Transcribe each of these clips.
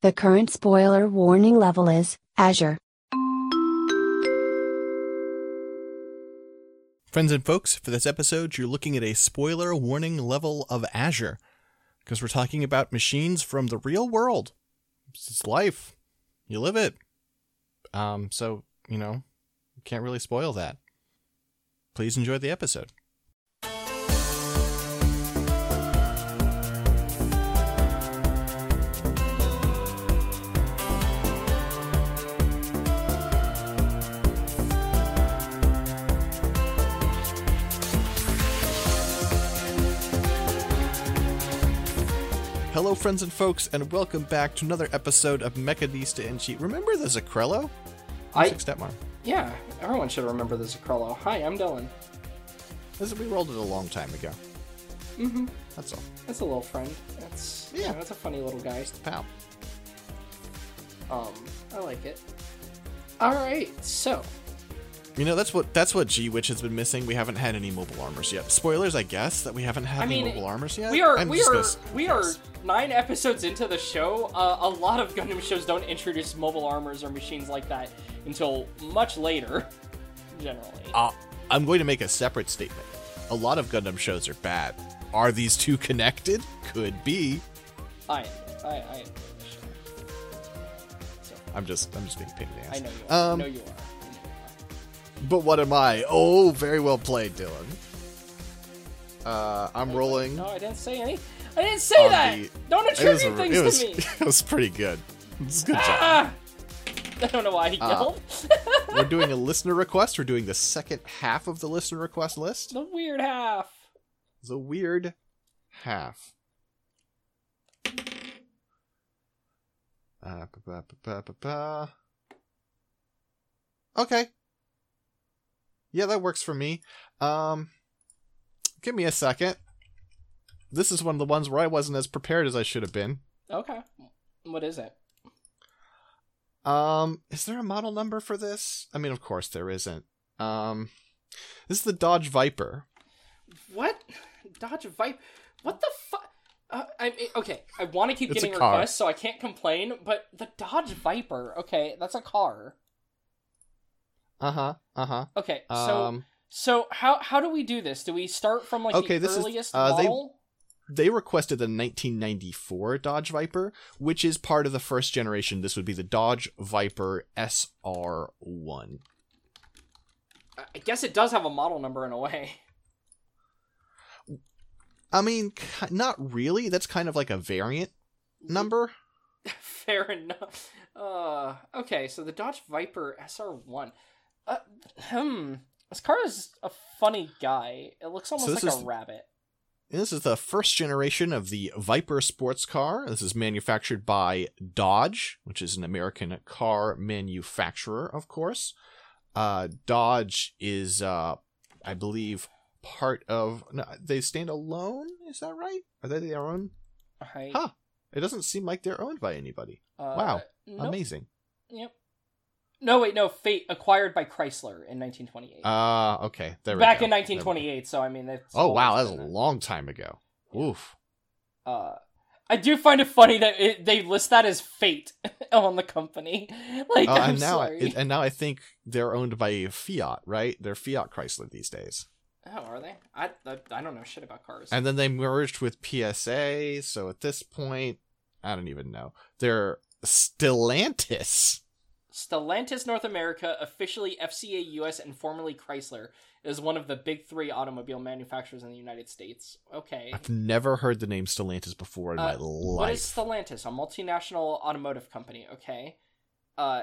The current spoiler warning level is Azure. Friends and folks, for this episode, you're looking at a spoiler warning level of Azure. Because we're talking about machines from the real world. It's life. You live it. Um, so, you know, can't really spoil that. Please enjoy the episode. Hello, friends and folks, and welcome back to another episode of Mechanista and Cheat. Remember the Zakrello? I Stepmom. yeah, everyone should remember the Zakrello. Hi, I'm Dylan. This we rolled it a long time ago. Mm-hmm. That's all. That's a little friend. That's Yeah. yeah, that's a funny little guy. It's the Pal. Um, I like it. All right, so You know that's what that's what G Witch has been missing. We haven't had any mobile armors yet. Spoilers, I guess, that we haven't had I any mobile armors yet. we are I'm we are we are nine episodes into the show. Uh, a lot of Gundam shows don't introduce mobile armors or machines like that until much later. Generally, Uh, I'm going to make a separate statement. A lot of Gundam shows are bad. Are these two connected? Could be. I I I the. So I'm just I'm just being a pain in the ass. I know you are. Um, I know you are. But what am I? Oh, very well played, Dylan. Uh, I'm rolling. No, I didn't say any. I didn't say that. the- Don't attribute things it, was, to me. it was pretty good. It's a good job. Ah! I don't know why he Uh. We're doing a listener request. We're doing the second half of the listener request list. the weird half. The weird half. Uh, ba, ba, ba. Okay. Yeah, that works for me. Um, give me a second. This is one of the ones where I wasn't as prepared as I should have been. Okay. What is it? Um, is there a model number for this? I mean, of course there isn't. Um, this is the Dodge Viper. What? Dodge Viper? What the fuck? Uh, I mean, okay, I want to keep It's getting requests, so I can't complain. But the Dodge Viper, okay, that's a car. Uh huh. Uh huh. Okay, so Um, so how how do we do this? Do we start from like Okay, the this is- earliest uh, they- model? they requested the 1994 Dodge Viper, which is part of the first generation. This would be the Dodge Viper SR1. I I guess it does have a model number in a way. I mean, not really. That's kind of like a variant number. Fair enough. Uh, okay, so the Dodge Viper SR1. Uh, hmm. This car is a funny guy. It looks almost this like a rabbit. This is the first generation of the Viper sports car. This is manufactured by Dodge, which is an American car manufacturer, of course. Uh, Dodge is, uh, I believe, part of. No, they stand alone. Is that right? Are they their own? Huh. It doesn't seem like they're owned by anybody. uh, wow. Nope. Amazing. Yep. No, wait, no. Fate acquired by Chrysler in 1928. Ah, okay. There we Back go. in There 1928, so I mean, Oh wow, that's a long time ago. Oof. Uh, I do find it funny that it, they list that as Fate on the company. Like, Uh, I'm and now, sorry. and now I think they're owned by Fiat, right? They're Fiat Chrysler these days. oh, are they? I, I I don't know shit about cars. And then they merged with PSA, so at this point, I don't even know. They're Stellantis. Stellantis North America, officially FCA US and formerly Chrysler, is one of the big three automobile manufacturers in the United States. Okay. I've never heard the name Stellantis before in my Uh, What is life. Stellantis? A multinational automotive company, okay? Uh,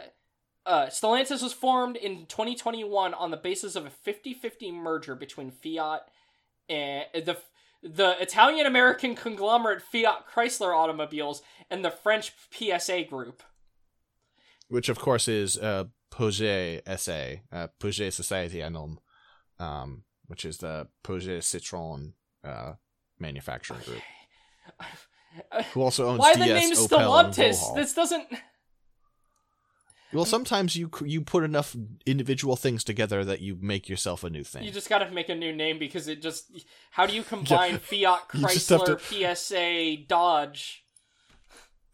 uh, Stellantis was formed in 2021 on the basis of a 50-50 merger between Fiat and the the Italian American conglomerate Fiat Chrysler Automobiles and the French PSA Group. Which, of course, is uh, Peugeot SA, uh, Peugeot Society Anonyme, um, which is the Peugeot Citroën uh, manufacturing group. Who also owns Why DS, the name Opel, Stellantis? This doesn't. Well, sometimes you you put enough individual things together that you make yourself a new thing. You just gotta make a new name because it just. How do you combine Fiat, You just have Chrysler, PSA, Dodge?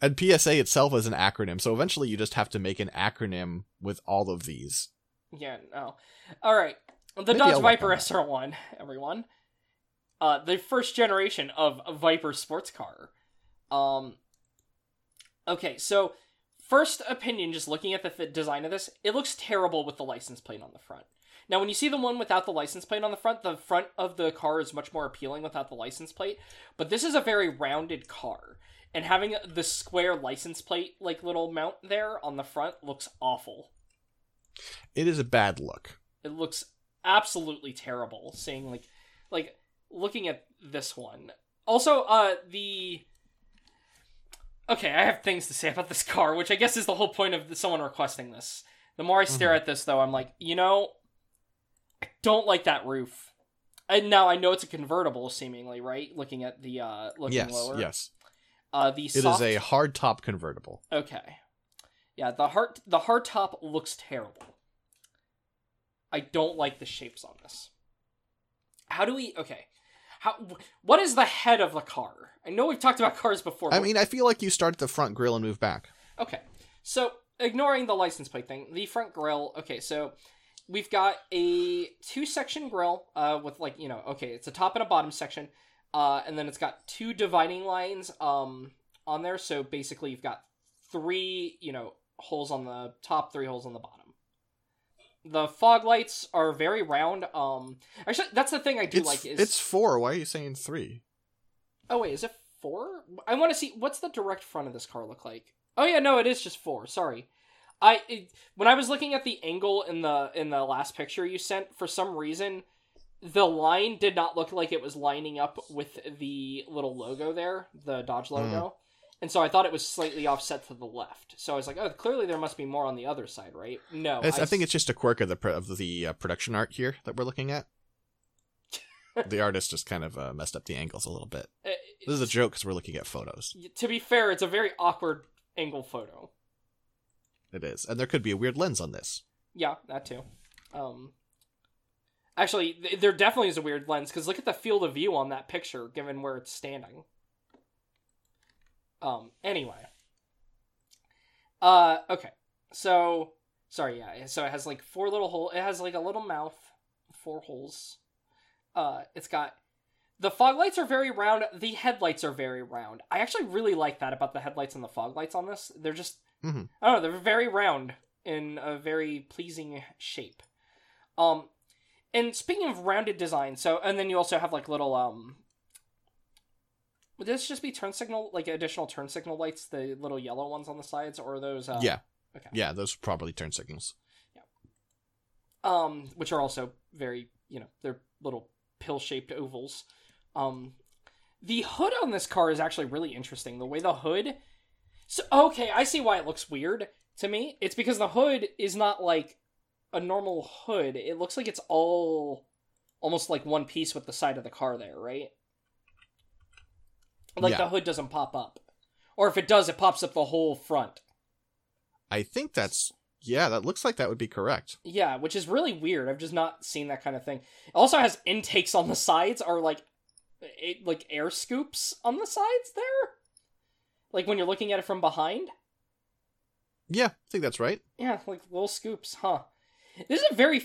And PSA itself is an acronym, so eventually you just have to make an acronym with all of these. Yeah, no. All right. The Maybe Dodge I'll Viper on SR1, everyone. Uh, the first generation of Viper sports car. Um, okay, so first opinion, just looking at the th- design of this, it looks terrible with the license plate on the front. Now, when you see the one without the license plate on the front, the front of the car is much more appealing without the license plate. But this is a very rounded car, and having the square license plate like little mount there on the front looks awful. It is a bad look. It looks absolutely terrible. Seeing like, like looking at this one. Also, uh, the okay, I have things to say about this car, which I guess is the whole point of someone requesting this. The more I stare at this, though, I'm like, you know, I don't like that roof. And now I know it's a convertible, seemingly, right? Looking at the uh, looking yes, lower. yes. Uh, the It soft... is a hard top convertible. Okay. Yeah, the hard the hard top looks terrible. I don't like the shapes on this. How do we okay. How what is the head of the car? I know we've talked about cars before. I mean, I feel like you start at the front grill and move back. Okay. So, ignoring the license plate thing, the front grill. okay, so we've got a two section grill uh with like, you know, okay, it's a top and a bottom section. Uh and then it's got two dividing lines um on there, so basically you've got three, you know, holes on the top, three holes on the bottom. The fog lights are very round. Um actually that's the thing I do It's, like is it's four. Why are you saying three? Oh wait, is it four? I want to see what's the direct front of this car look like. Oh yeah, no, it is just four. Sorry, I it, when I was looking at the angle in the in the last picture you sent, for some reason, the line did not look like it was lining up with the little logo there, the Dodge logo, and so I thought it was slightly offset to the left. So I was like, oh, clearly there must be more on the other side, right? No, It's- I, think s- it's just a quirk of the of the uh, production art here that we're looking at. the artist just kind of uh, messed up the angles a little bit. uh, This is a joke because we're looking at photos. to be fair, it's a very awkward angle photo. It is, and there could be a weird lens on this. Yeah, that too. Um, actually, th- there definitely is a weird lens because look at the field of view on that picture, given where it's standing. Um. Anyway. Uh. Okay. So. Sorry. Yeah. So it has like four little hole. It has like a little mouth, four holes. Uh. It's got. The fog lights are very round. The headlights are very round. I actually really like that about the headlights and the fog lights on this. They're just Mhm. I don't know, they're very round in a very pleasing shape. Um and speaking of rounded design, so and then you also have like little um would this just be turn signal like additional turn signal lights, the little yellow ones on the sides, or are those uh yeah, okay. yeah, those are probably turn signals. Yeah, um, which are also very, you know, they're little pill-shaped ovals. Um, the hood on this car is actually really interesting. The way the hood, so okay, I see why it looks weird to me. It's because the hood is not like a normal hood. It looks like it's all almost like one piece with the side of the car there, right? Like Yeah. the hood doesn't pop up, or if it does, it pops up the whole front. I think that's yeah, that looks like that would be correct. Yeah, which is really weird. I've just not seen that kind of thing. It also has intakes on the sides, or like, it, like air scoops on the sides there. Like when you're looking at it from behind. Yeah, I think that's right. Yeah, like little scoops, huh? This is a very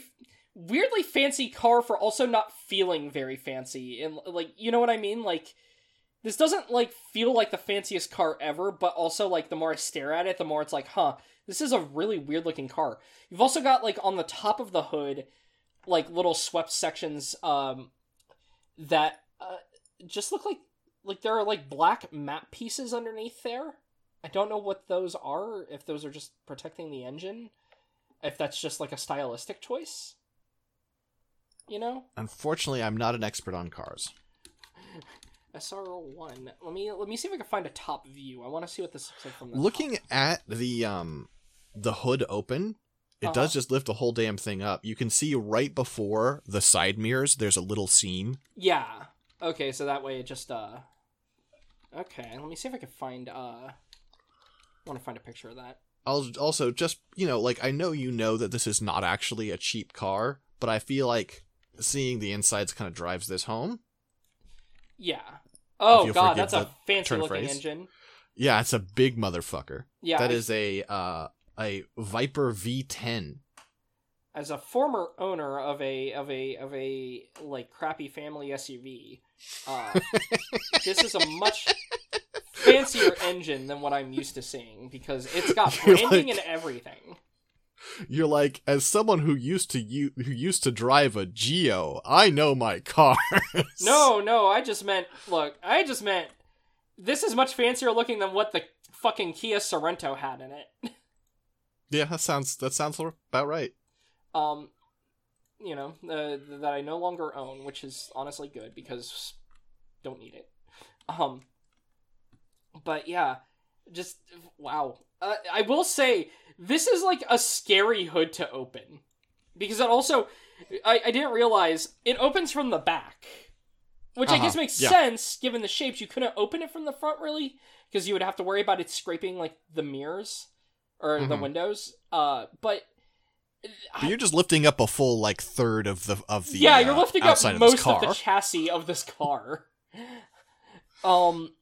weirdly fancy car for also not feeling very fancy, and like you know what I mean. Like this doesn't like feel like the fanciest car ever, but also like the more I stare at it, the more it's like, huh, this is a really weird looking car. You've also got like on the top of the hood, like little swept sections um that uh, just look like like there are like black map pieces underneath there. I don't know what those are. If those are just protecting the engine, if that's just like a stylistic choice. You know, Unfortunately, I'm not an expert on cars. SRO one. Let me let me see if I can find a top view. I want to see what this looks like from the Looking top. at the um the hood open, it Uh-huh. does just lift the whole damn thing up. You can see right before the side mirrors, there's a little seam. Yeah. Okay, so that way it just uh. Okay, let me see if I can find uh. I want to find a picture of that. I'll also just you know like I know you know that this is not actually a cheap car, but I feel like seeing the insides kind of drives this home. Yeah. Oh god, that's a fancy looking phrase. engine. Yeah, it's a big motherfucker. Yeah, that I- is a uh, a Viper V10. as a former owner of a of a of a like crappy family SUV, uh, this is a much fancier engine than what I'm used to seeing because it's got You're branding like- and everything. You're like, as someone who used to u- who used to drive a Geo, I know my cars. No, no, I just meant look, I just meant this is much fancier looking than what the fucking Kia Sorento had in it. Yeah, that sounds that sounds about right. um you know uh, that i no longer own which is honestly good because don't need it um but yeah just wow. Uh, i will say this is like a scary hood to open. Because it also i, I didn't realize it opens from the back. Which i Uh-huh, guess makes yeah. sense given the shapes. You couldn't open it from the front really? Because you would have to worry about it scraping like the mirrors or the Mhm. windows. Uh but But you're just lifting up a full like third of the of the yeah, uh, you're lifting up outside of most of the chassis of this car. um,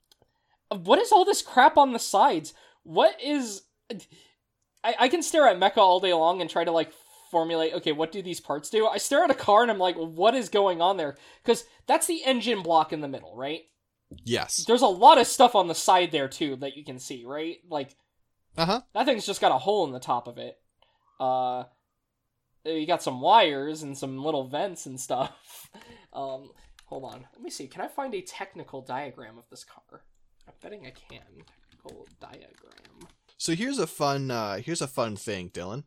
what is all this crap on the sides? What is? I I can stare at Mecha all day long and try to like formulate. Okay, what do these parts do? I stare at a car and I'm like, what is going on there? Because that's the engine block in the middle, right? yes. There's a lot of stuff on the side there too that you can see, right? Like Uh huh. that thing's just got a hole in the top of it. Uh, you got some wires and some little vents and stuff. Um, hold on. Let me see. Can I find a technical diagram of this car? I'm betting I can. Technical diagram. So here's a fun uh here's a fun thing, Dylan.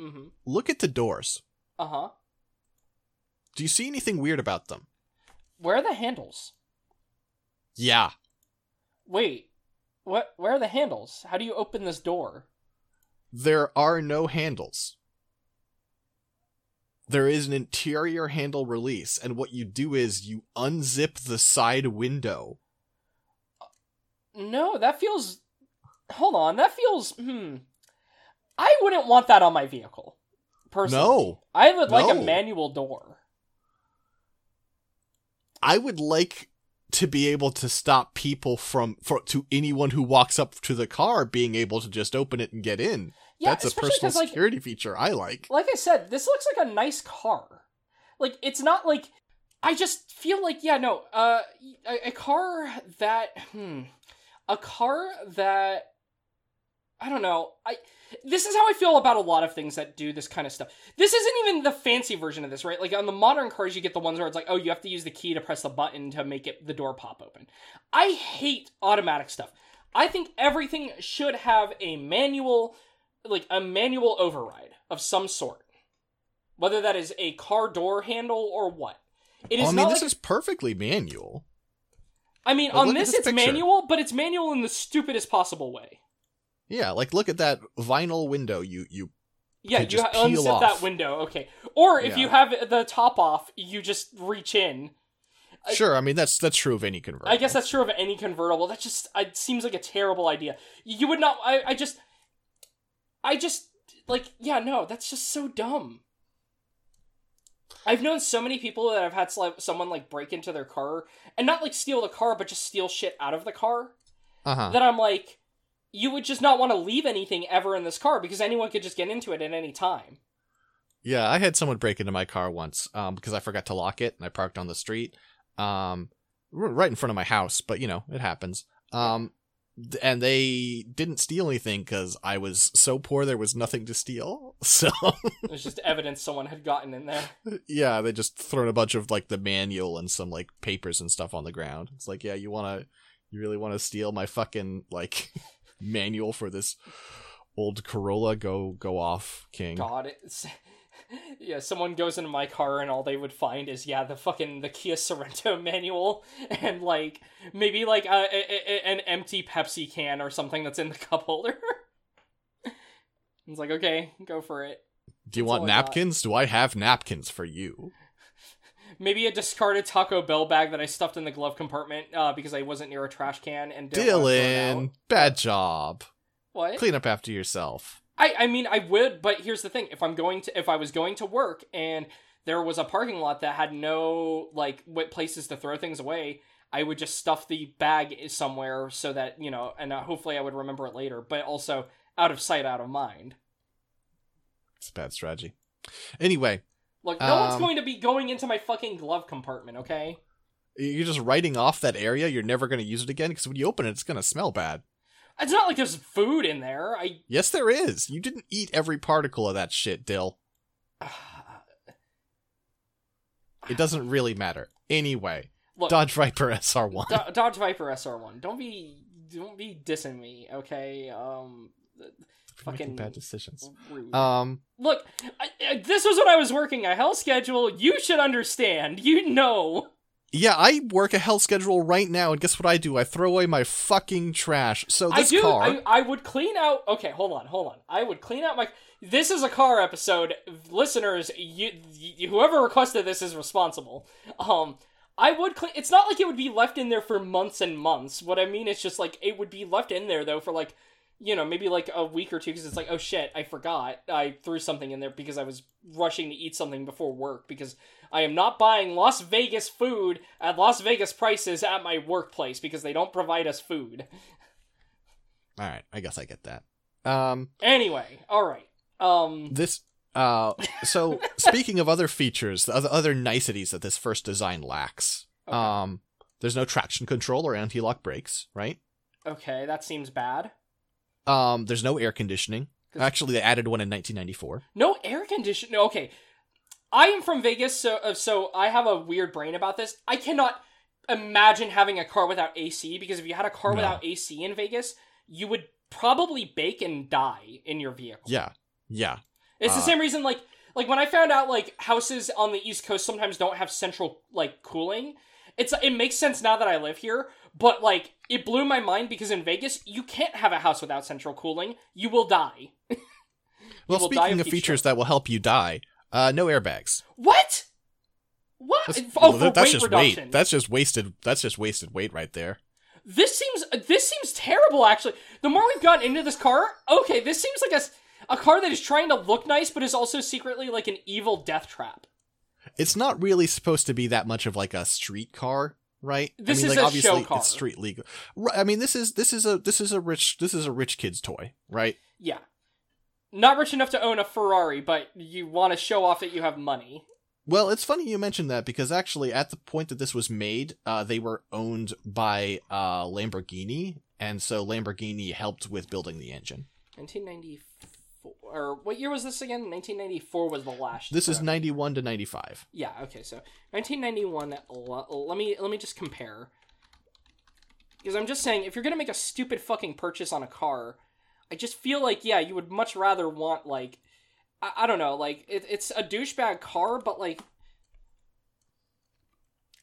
Mm-hmm. Look at the doors. Uh huh. Do you see anything weird about them? Where are the handles? Yeah. Wait. What? Where are the handles? How do you open this door? There are no handles. There is an interior handle release, and what you do is you unzip the side window. No, that feels. Hold on. That feels. Hmm. I wouldn't want that on my vehicle. Personally. No. I would like a manual door. I would like to be able to stop people from for to anyone who walks up to the car being able to just open it and get in. Yeah, That's a personal like, security feature I like. like I said, this looks like a nice car. Like it's not like I just feel like yeah, no, uh, a, a car that hmm, a car that I don't know. I this is how I feel about a lot of things that do this kind of stuff. This isn't even the fancy version of this, right? Like on the modern cars, you get the ones where it's like, oh, you have to use the key to press the button to make it the door pop open. I hate automatic stuff. I think everything should have a manual, like a manual override of some sort, whether that is a car door handle or what. It is Well, I mean, this like is perfectly manual. I mean, Like, on this, this it's manual, but it's manual in the stupidest possible way. Yeah, like look at that vinyl window. You you Yeah, you ha- unzip that window. Okay, or if Yeah. you have the top off, you just reach in. Sure. I mean, that's that's true of any convertible. I guess that's true of any convertible. That just it seems like a terrible idea. You would not. I. I just. I just like yeah no that's just so dumb. I've known so many people that have had someone like break into their car and not like steal the car, but just steal shit out of the car. Uh huh. That I'm like, you would just not want to leave anything ever in this car because anyone could just get into it at any time. Yeah, I had someone break into my car once um, because I forgot to lock it and I parked on the street, um, right in front of my house. But you know, it happens. Um, and they didn't steal anything because I was so poor there was nothing to steal. So It was just evidence someone had gotten in there. yeah, they just thrown a bunch of like the manual and some like papers and stuff on the ground. It's like, yeah, you wanna, you really want to steal my fucking like manual for this old Corolla? Go go off, King. God, it's yeah. Someone goes into my car and all they would find is yeah the fucking the Kia Sorento manual and like maybe like a, a, a- an empty Pepsi can or something that's in the cup holder. it's like okay, go for it. Do you That's want all I napkins? Do I have napkins for you? Maybe a discarded Taco Bell bag that I stuffed in the glove compartment uh, because I wasn't near a trash can and didn't wanna throw it out. Dylan, bad job. What? Clean up after yourself. I I mean I would, but here's the thing: if I'm going to if I was going to work and there was a parking lot that had no like what places to throw things away, I would just stuff the bag somewhere so that you know, and uh, hopefully I would remember it later. But also out of sight, out of mind. It's a bad strategy. Anyway, Look, no one's Um, going to be going into my fucking glove compartment, okay? you're just writing off that area. You're never going to use it again because when you open it, it's going to smell bad. It's not like there's food in there. I Yes, there is. You didn't eat every particle of that shit, Dill. It doesn't really matter. Anyway, look, Dodge Viper SR1. Do- Dodge Viper SR1. Don't be don't be dissing me, okay? Um fucking bad decisions. rude. Um, Look, I, I, this was what I was working a hell schedule. You should understand. You know. Yeah, I work a hell schedule right now, and guess what I do? I throw away my fucking trash. So I this do. car, I, I would clean out. Okay, hold on, hold on. I would clean out my. This is a car episode, listeners. You, you whoever requested this is responsible. Um, I would clean. It's not like it would be left in there for months and months. What I mean is just like it would be left in there though for like, you know, maybe like a week or two because it's like, oh shit, I forgot. I threw something in there because I was rushing to eat something before work because I am not buying Las Vegas food at Las Vegas prices at my workplace because they don't provide us food. all right, I guess I get that. Um, Anyway, all right. Um, this uh so speaking of other features the other, niceties that this first design lacks Okay. um there's no traction control or anti-lock brakes right okay, that seems bad. um there's no air conditioning. actually they added one in 1994 No air conditioning. Okay, I am from Vegas, so uh, so I have a weird brain about this. I cannot imagine having a car without AC because if you had a car No. without AC in Vegas, you would probably bake and die in your vehicle. yeah yeah It's the Uh, same reason like like when I found out like houses on the East Coast sometimes don't have central like cooling. It's it makes sense now that I live here, but like it blew my mind because in Vegas you can't have a house without central cooling. You will die. well speaking of features that will help you die uh no airbags What? What? that's, oh, well, that's weight just reduction. weight that's just wasted that's just wasted weight right there This seems this seems terrible. Actually, the more we've gotten into this car, okay, this seems like a a car that is trying to look nice, but is also secretly like an evil death trap. it's not really supposed to be that much of like a street car right This I mean, is like, a obviously it's street legal Right, i mean this is this is a this is a rich this is a rich kid's toy right Yeah, not rich enough to own a Ferrari, but you want to show off that you have money. Well, it's funny you mentioned that because actually, at the point that this was made, uh, they were owned by uh, Lamborghini, and so Lamborghini helped with building the engine. 1994, or what year was this again? 1994 was the last. This is ninety one to ninety five. Yeah. Okay. So 1991. Let me let me just compare. Because I'm just saying, if you're gonna make a stupid fucking purchase on a car, I just feel like yeah, you would much rather want like, I, I don't know, like it, it's a douchebag car, but like,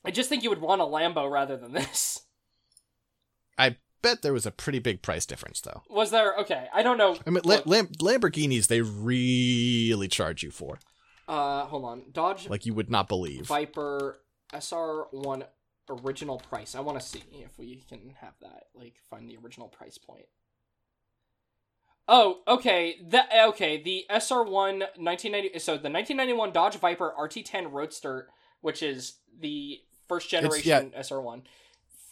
I just think you would want a Lambo rather than this. I bet there was a pretty big price difference, though. Was there? Okay, I don't know. I mean, La- Lam- Lamborghinis they really charge you for, uh, hold on, Dodge like you would not believe. Viper SR1 original price. I want to see if we can have that. Like find the original price point. Oh, okay. That okay. The SR1 1990 so the 1991 Dodge Viper RT10 Roadster, which is the first generation yeah. SR1.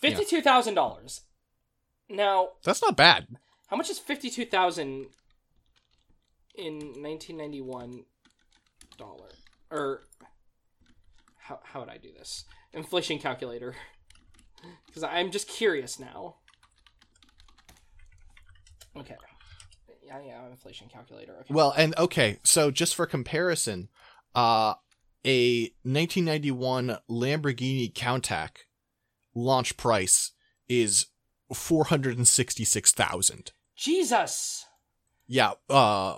$52,000. Now, That's not bad. how much is 52,000 in 1991 dollar? Or how how would I do this? Inflation calculator. Cuz I'm just curious now. Okay. Yeah, inflation calculator. Okay. Well, and okay, so just for comparison, uh, a 1991 Lamborghini Countach launch price is four hundred and sixty-six thousand. Jesus. Yeah, uh,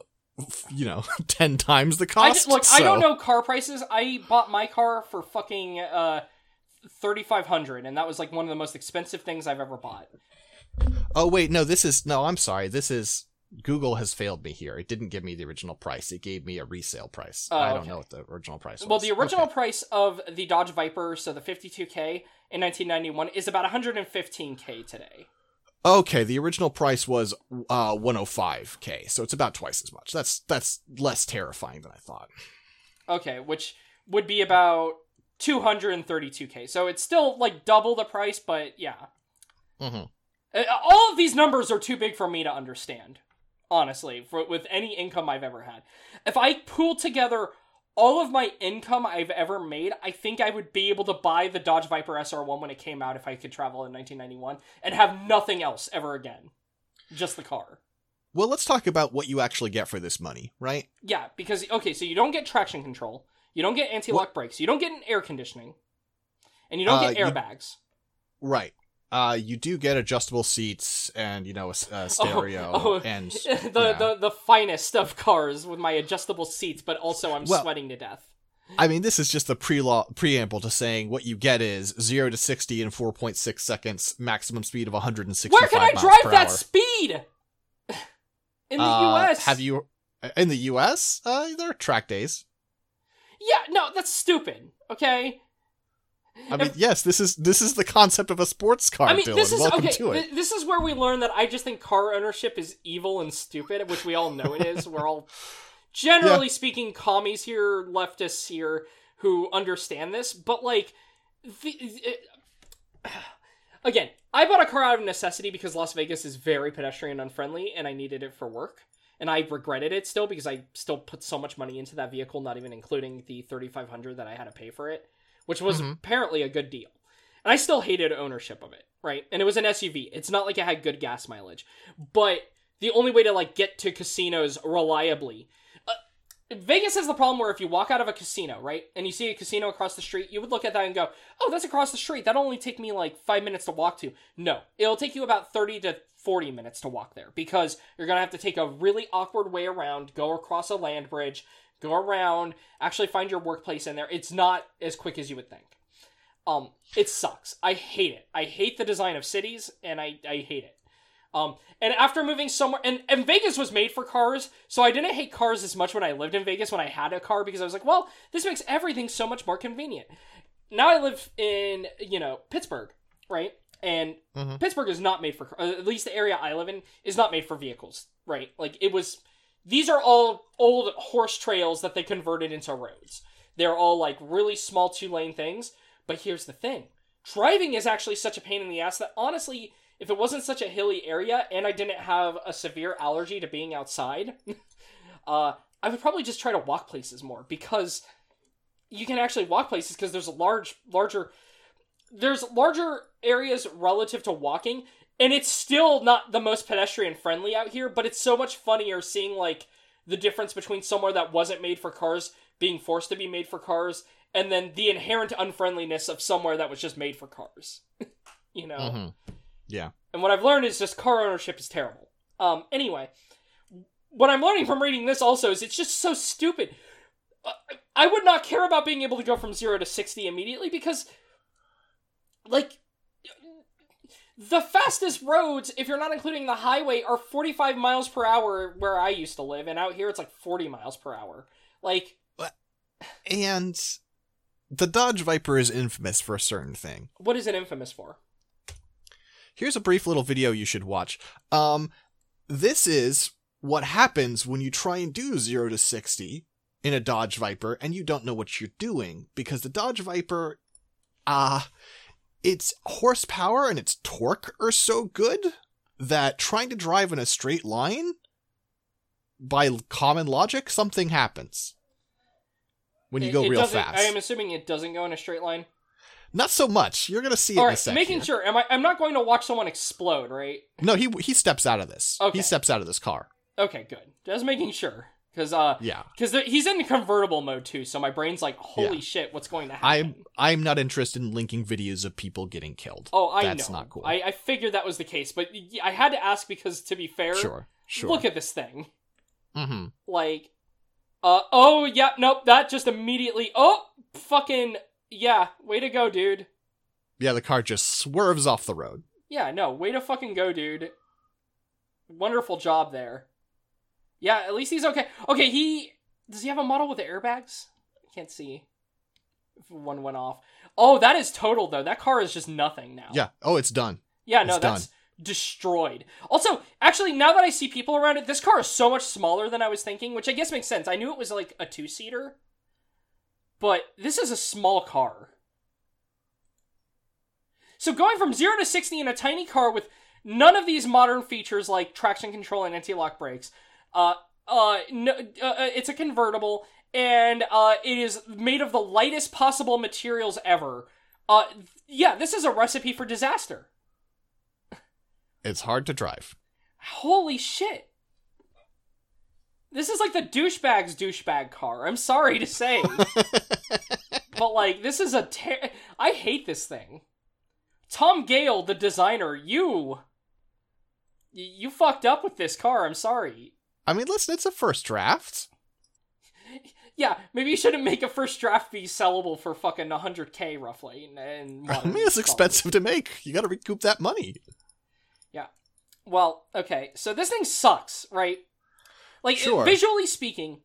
you know, ten times the I cost. just, look, I don't know car prices. I bought my car for fucking uh 3500 and that was like one of the most expensive things I've ever bought. Oh wait, no, this is no. I'm sorry. This is Google has failed me here. It didn't give me the original price. It gave me a resale price. Oh, I don't okay. know what the original price was. Well, the original Okay. price of the Dodge Viper, so the 52K in 1991, is about 115K today. Okay, the original price was uh 105k, so it's about twice as much. That's that's less terrifying than I thought. Okay, which would be about 232k. So it's still like double the price, but yeah. Mhm. Uh, All of these numbers are too big for me to understand, honestly, for, with any income I've ever had. If I pool together all of my income I've ever made, I think I would be able to buy the Dodge Viper SR1 when it came out if I could travel in 1991 and have nothing else ever again. Just the car. Well, let's talk about what you actually get for this money, right? Yeah, because okay, so you don't get traction control, you don't get anti-lock brakes, you don't get an air conditioning, and you don't Uh, get you- airbags. Right. Uh, you do get adjustable seats and you know a, a stereo oh, and the, the the finest of cars with my adjustable seats, but also I'm Well- sweating to death. I mean, this is just the pre preamble to saying what you get is zero to sixty in four point six seconds, maximum speed of one hundred and sixty. Where can I drive that speed? In the Uh, U.S. Have you in the U.S.? Uh, there are track days. Yeah, no, that's stupid. Okay. I mean, yes, this is this is the concept of a sports car, I mean, Dylan. this is Welcome okay. to it. th- This is where we learn that I just think car ownership is evil and stupid, which we all know it is. We're all, generally speaking, commies here, leftists here who understand this. But like, the, it, again, I bought a car out of necessity because Las Vegas is very pedestrian unfriendly, and I needed it for work. And I regretted it still because I still put so much money into that vehicle, not even including the thirty five hundred that I had to pay for it, which was Mhm. apparently a good deal. And I still hated ownership of it, right? And it was an SUV. It's not like it had good gas mileage. But the only way to like get to casinos reliably uh, Vegas has the problem where if you walk out of a casino, right, and you see a casino across the street, you would look at that and go, "Oh, that's across the street. That'll only take me like 5 minutes to walk to." No, it'll take you about 30 to 40 minutes to walk there because you're going to have to take a really awkward way around, go across a land bridge, go around, actually find your workplace in there. It's not as quick as you would think. Um, it sucks. I hate it. I hate the design of cities, and I, I hate it. Um, and after moving somewhere, and, and Vegas was made for cars, so I didn't hate cars as much when I lived in Vegas when I had a car because I was like, well, this makes everything so much more convenient. Now I live in, you know, Pittsburgh, right? And Mhm. Pittsburgh is not made for, uh, at least the area I live in is not made for vehicles, right? Like it was, these are all old horse trails that they converted into roads. They're all like really small two lane things. But here's the thing driving is actually such a pain in the ass that honestly, if it wasn't such a hilly area and I didn't have a severe allergy to being outside, uh, I would probably just try to walk places more because you can actually walk places because there's a large, larger, there's larger areas relative to walking, and it's still not the most pedestrian friendly out here. But it's so much funnier seeing like the difference between somewhere that wasn't made for cars being forced to be made for cars, and then the inherent unfriendliness of somewhere that was just made for cars. you know. Mhm. Yeah. And what I've learned is just car ownership is terrible. Um, anyway, what I'm learning from reading this also is it's just so stupid. Uh, I would not care about being able to go from zero to 60 immediately because, like, the fastest roads, if you're not including the highway, are 45 miles per hour where I used to live, and out here it's like 40 miles per hour. Like, And the Dodge Viper is infamous for a certain thing. what is it infamous for? Here's a brief little video you should watch. Um, this is what happens when you try and do 0 to 60 in a Dodge Viper and you don't know what you're doing because the Dodge Viper, uh, its horsepower and its torque are so good that trying to drive in a straight line, by common logic, something happens when you It- go it real fast. I am assuming it doesn't go in a straight line. Not so much. You're gonna see it All in a right, second. making sure. Am I? I'm not going to watch someone explode, right? No, he he steps out of this. Okay. He steps out of this car. Okay, good. Just making sure, because uh, Yeah. because he's in convertible mode too. So my brain's like, holy Yeah. shit, what's going to happen? I'm I'm not interested in linking videos of people getting killed. oh, I That's know. not cool. I, I figured that was the case, but I had to ask because to be fair, Sure. Sure. look at this thing. mm-hmm. Like, uh, oh yeah, nope, that just immediately. Oh, fucking yeah, way to go, dude. Yeah, the car just swerves off the road. Yeah, no, way to fucking go, dude. Wonderful job there. Yeah, at least he's okay. Okay, he does he have a model with the airbags? I can't see if one went off. Oh, that is total though. That car is just nothing now. Yeah. Oh, it's done. yeah, no, it's that's destroyed. Also, actually, now that I see people around it, this car is so much smaller than I was thinking, which I guess makes sense. I knew it was like a two seater, but this is a small car. So going from 0 to 60 in a tiny car with none of these modern features like traction control and anti-lock brakes, uh, uh, no, uh, uh, it's a convertible and uh, it is made of the lightest possible materials ever. Uh, yeah, this is a recipe for disaster. It's hard to drive. Holy shit. This is like the douchebag's douchebag car. I'm sorry to say. but like this is a ter- I hate this thing. Tom Gale, the designer, you you fucked up with this car. I'm sorry. I mean, listen, it's a first draft. Yeah, maybe you shouldn't make a first draft be sellable for fucking 100k roughly. And I mean, it's expensive to make. You got to recoup that money. Yeah. Well, okay. So this thing sucks, right? Like Sure. visually speaking,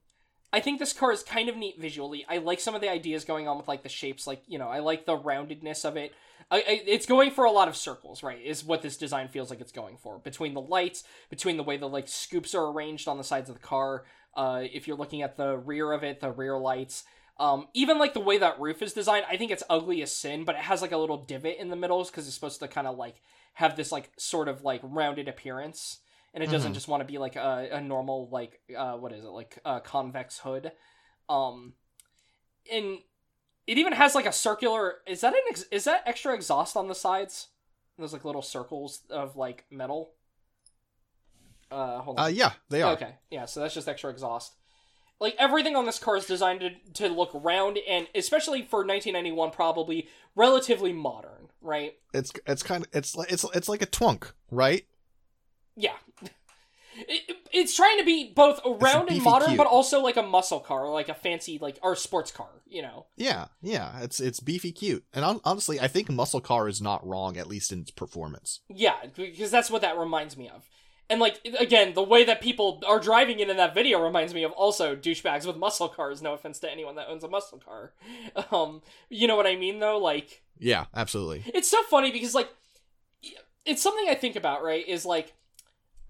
I think this car is kind of neat visually. I like some of the ideas going on with like the shapes, like you know, I like the roundedness of it. I, I, it's going for a lot of circles, right? Is what this design feels like it's going for. Between the lights, between the way the like scoops are arranged on the sides of the car. Uh, if you're looking at the rear of it, the rear lights. Um, even like the way that roof is designed, I think it's ugly as sin, but it has like a little divot in the middle because it's supposed to kind of like have this like sort of like rounded appearance and it doesn't Mhm. just want to be like a, a normal like uh what is it like a convex hood um and it even has like a circular is that an ex- is that extra exhaust on the sides those like little circles of like metal uh hold on Uh, yeah, they are. okay yeah so that's just extra exhaust like everything on this car is designed to, to look round and especially for 1991 probably relatively modern right It's it's kind of it's like it's it's like a twunk, right? Yeah. It, it's trying to be both round and modern, but also like a muscle car, like a fancy, like, or sports car, you know? Yeah, yeah. It's it's beefy cute, and honestly, I think muscle car is not wrong, at least in its performance. Yeah, because that's what that reminds me of. And, like, again, the way that people are driving it in that video reminds me of also douchebags with muscle cars. No offense to anyone that owns a muscle car. Um, you know what I mean, though? Like, Yeah, absolutely. it's so funny because like it's something I think about, right? Is like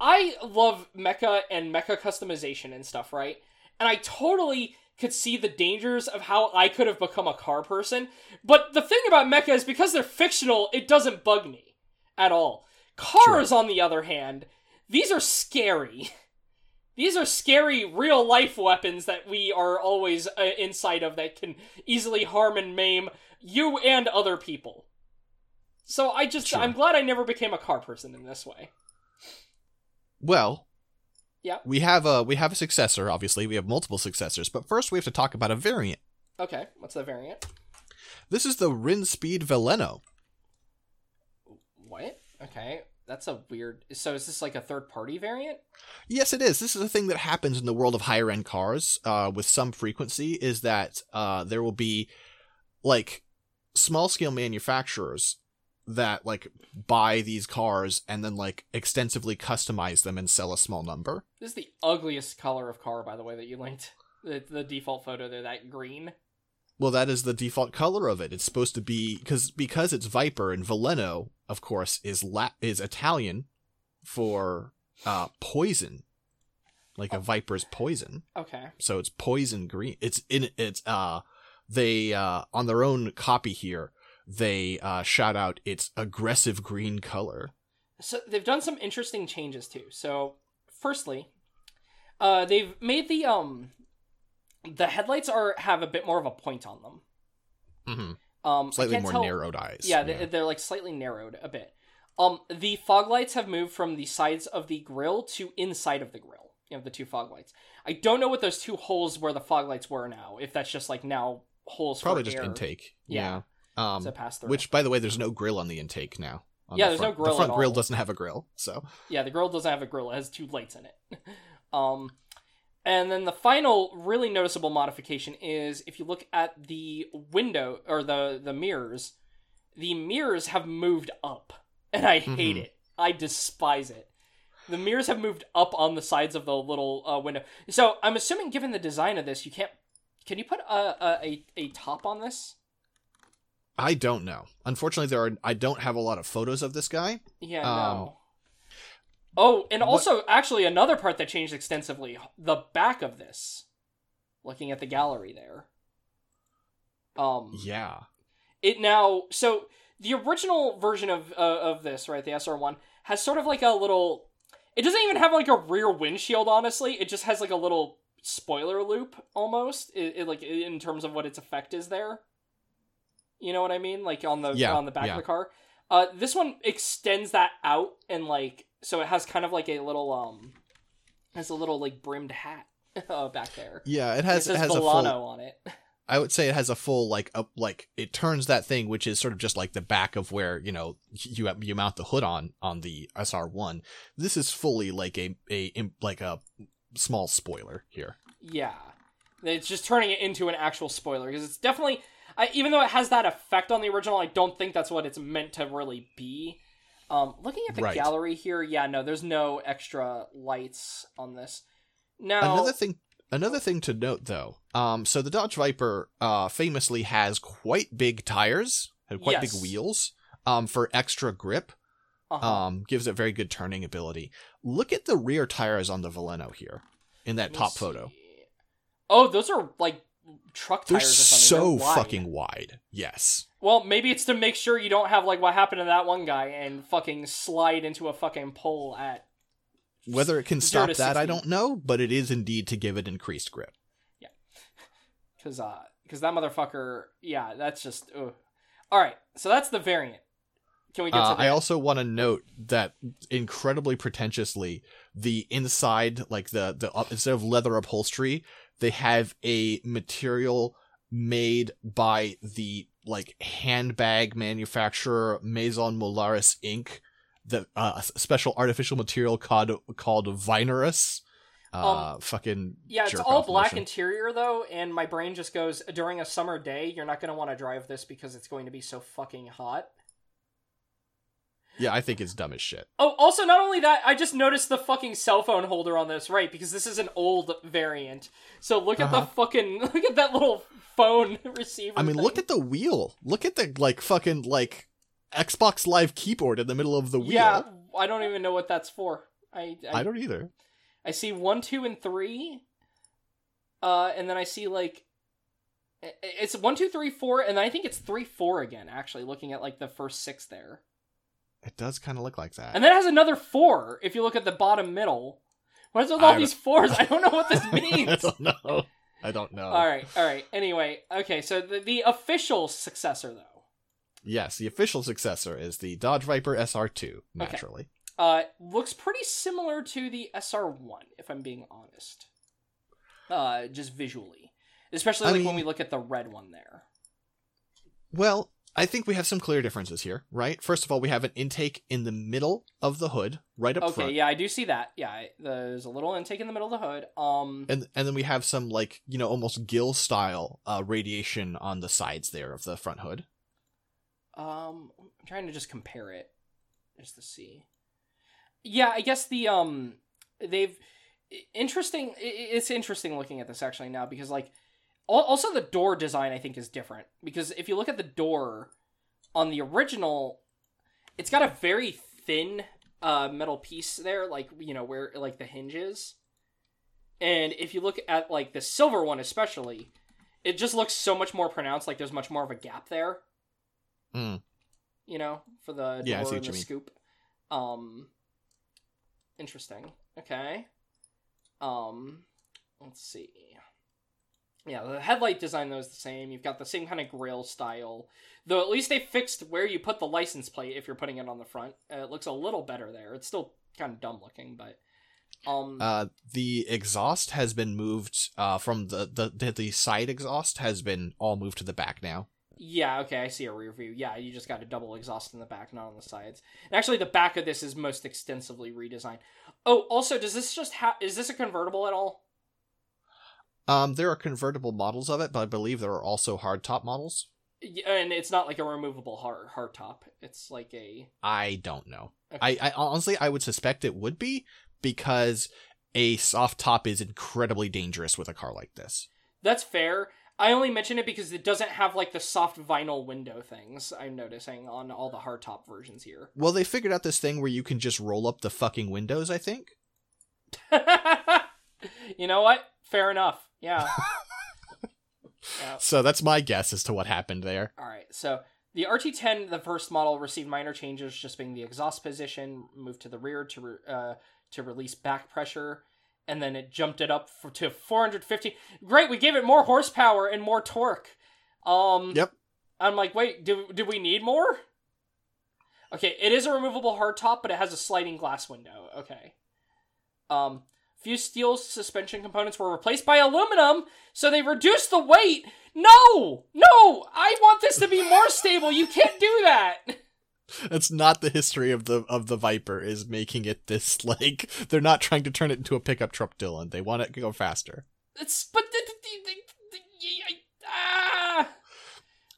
I love mecha and mecha customization and stuff, right? And I totally could see the dangers of how I could have become a car person. But the thing about mecha is because they're fictional, it doesn't bug me at all. Cars, on the other hand, these are scary. These are scary real life weapons that we are always uh, inside of that can easily harm and maim you and other people. So I just Sure. I'm glad I never became a car person in this way. Well, Yeah. we have a we have a successor. Obviously, we have multiple successors, but first we have to talk about a variant. Okay, what's the variant? This is the Rinspeed Veleno. What? Okay, that's a weird. So is this like a third party variant? Yes, it is. This is a thing that happens in the world of higher end cars uh, with some frequency. Is that uh, there will be like small scale manufacturers that like buy these cars and then like extensively customize them and sell a small number. This is the ugliest color of car, by the way, that you linked. The, the default photo there, that green. Well, that is the default color of it. It's supposed to be because because it's Viper and Veleno, of course, is la- is Italian for uh, poison, like a viper's poison. Okay. So it's poison green. It's in it's uh they uh on their own copy here they uh shout out its aggressive green color. So they've done some interesting changes too. So, firstly, uh, they've made the um, the headlights are have a bit more of a point on them. Mm-hmm. Um, Slightly more tell- narrowed eyes. Yeah, they, they're like slightly narrowed a bit. Um, the fog lights have moved from the sides of the grill to inside of the grill. You know, the two fog lights. I don't know what those two holes where the fog lights were now. If that's just like now holes probably just air intake. Yeah. Um to pass through. which by the way there's no grill on the intake now. On Yeah, the there's no front. grill The front grill all. doesn't have a grill. So Yeah, the grill doesn't have a grill. It has two lights in it. um, and then the final really noticeable modification is if you look at the window or the the mirrors, the mirrors have moved up, and I hate Mhm. it. I despise it. The mirrors have moved up on the sides of the little uh, window. So I'm assuming, given the design of this, you can't. Can you put a, a, a top on this? I don't know. Unfortunately there are I don't have a lot of photos of this guy. Yeah, Um, no. Oh, and what- also, actually, another part that changed extensively the back of this. Looking at the gallery there. Um, Yeah. it now so the original version of uh, of this right the sr1 has sort of like a little it doesn't even have like a rear windshield honestly it just has like a little spoiler loop almost it, it, like in terms of what its effect is there you know what i mean like on the Yeah, on the back yeah. of the car uh this one extends that out and like so it has kind of like a little um has a little like brimmed hat uh, back there Yeah, it it has says it has a Volano full on it I would say it has a full like a like it turns that thing which is sort of just like the back of where, you know, you you mount the hood on on the SR1. This is fully like a a like a small spoiler here. Yeah, it's just turning it into an actual spoiler because it's definitely. I, even though it has that effect on the original, I don't think that's what it's meant to really be. Um, looking at the Right. gallery here, yeah, no, there's no extra lights on this. Now, Another thing another thing to note though. Um so the Dodge Viper uh famously has quite big tires, and quite Yes. big wheels um for extra grip. uh-huh. Um gives it very good turning ability. Look at the rear tires on the Valeno here in that top photo. Oh, those are like truck They're or something. so They're wide. fucking wide. Yes. Well, maybe it's to make sure you don't have like what happened to that one guy and fucking slide into a fucking pole at Whether it can stop to that, I don't know, but it is indeed to give it increased grip. Yeah, Cause uh, cause that motherfucker, yeah, that's just. Ugh. All right, so that's the variant. Can we get Uh, to? I also want to note that incredibly pretentiously, the inside, like the the instead of leather upholstery, they have a material made by the like handbag manufacturer Maison Molaris Inc. The uh, special artificial material called called Vinerus. Uh, fucking yeah, it's all black motion. interior though, and my brain just goes during a summer day. You're not gonna want to drive this because it's going to be so fucking hot. Yeah, I think it's dumb as shit. Oh, also, not only that, I just noticed the fucking cell phone holder on this, right? Because this is an old variant. So look at the Uh-huh. fucking look at that little phone receiver. I mean, thing. look at the wheel. Look at the like fucking like Xbox Live keyboard in the middle of the wheel. Yeah, I don't even know what that's for. I I, I don't either. I see one, two, and three. Uh, and then I see like it's one, two, three, four, and I think it's three, four again. Actually, looking at like the first six there, It does kind of look like that. and then it has another four. If you look at the bottom middle, what is with all these fours? I don't know what this means. I don't know. I don't know. all right, all right. Anyway, okay. So the the official successor though, Yes, the official successor is the Dodge Viper SR2. Naturally, uh, looks pretty similar to the SR1, if I'm being honest. Uh, just visually, especially I like when we look at the red one there. well, I think we have some clear differences here, right? First of all, we have an intake in the middle of the hood, right up front. Okay, front, yeah, I do see that. Yeah, I- there's a little intake in the middle of the hood. Um, and and then we have some like you know almost gill style uh, radiation on the sides there of the front hood. um, I'm trying to just compare it, just to see. Yeah, I guess the um, they've interesting. It's interesting looking at this actually now because like, also the door design I think is different because if you look at the door on the original, it's got a very thin uh metal piece there, like you know where like the hinges. And if you look at like the silver one especially, it just looks so much more pronounced. Like there's much more of a gap there. Mm. You know, for the Yeah, door and the mean. scoop. Um, interesting. Okay. Um, let's see. Yeah, the headlight design though is the same. You've got the same kind of grill style, though. At least they fixed where you put the license plate if you're putting it on the front. Uh, it looks a little better there. It's still kind of dumb looking, but um, Uh, the exhaust has been moved uh, from the, the the the side exhaust has been all moved to the back now. Yeah, okay, I see a rear view. Yeah, you just got a double exhaust in the back, not on the sides. And actually, the back of this is most extensively redesigned. Oh, also, does this just have? Is this a convertible at all? Um, there are convertible models of it, but I believe there are also hardtop models. Y- And it's not like a removable hard hard top. It's like a. I don't know. Okay. I, I honestly I would suspect it would be because a soft top is incredibly dangerous with a car like this. That's fair. I only mention it because it doesn't have like the soft vinyl window things. I'm noticing on all the hardtop versions here. Well, they figured out this thing where you can just roll up the fucking windows. I think. you know what? Fair enough. Yeah. Yeah. So that's my guess as to what happened there. All right. So the RT10, the first model, received minor changes, just being the exhaust position moved to the rear to re- uh, to release back pressure, and then it jumped it up for, to 450. Great, we gave it more horsepower and more torque. Um, Yep. I'm like, wait, do do we need more? Okay, it is a removable hardtop, but it has a sliding glass window. Okay. Um, few steel suspension components were replaced by aluminum, so they reduced the weight. No, no, I want this to be more stable. You can't do that. That's not the history of the of the Viper is making it this like they're not trying to turn it into a pickup truck, Dylan. They want it to go faster. It's but the, the, the, ah.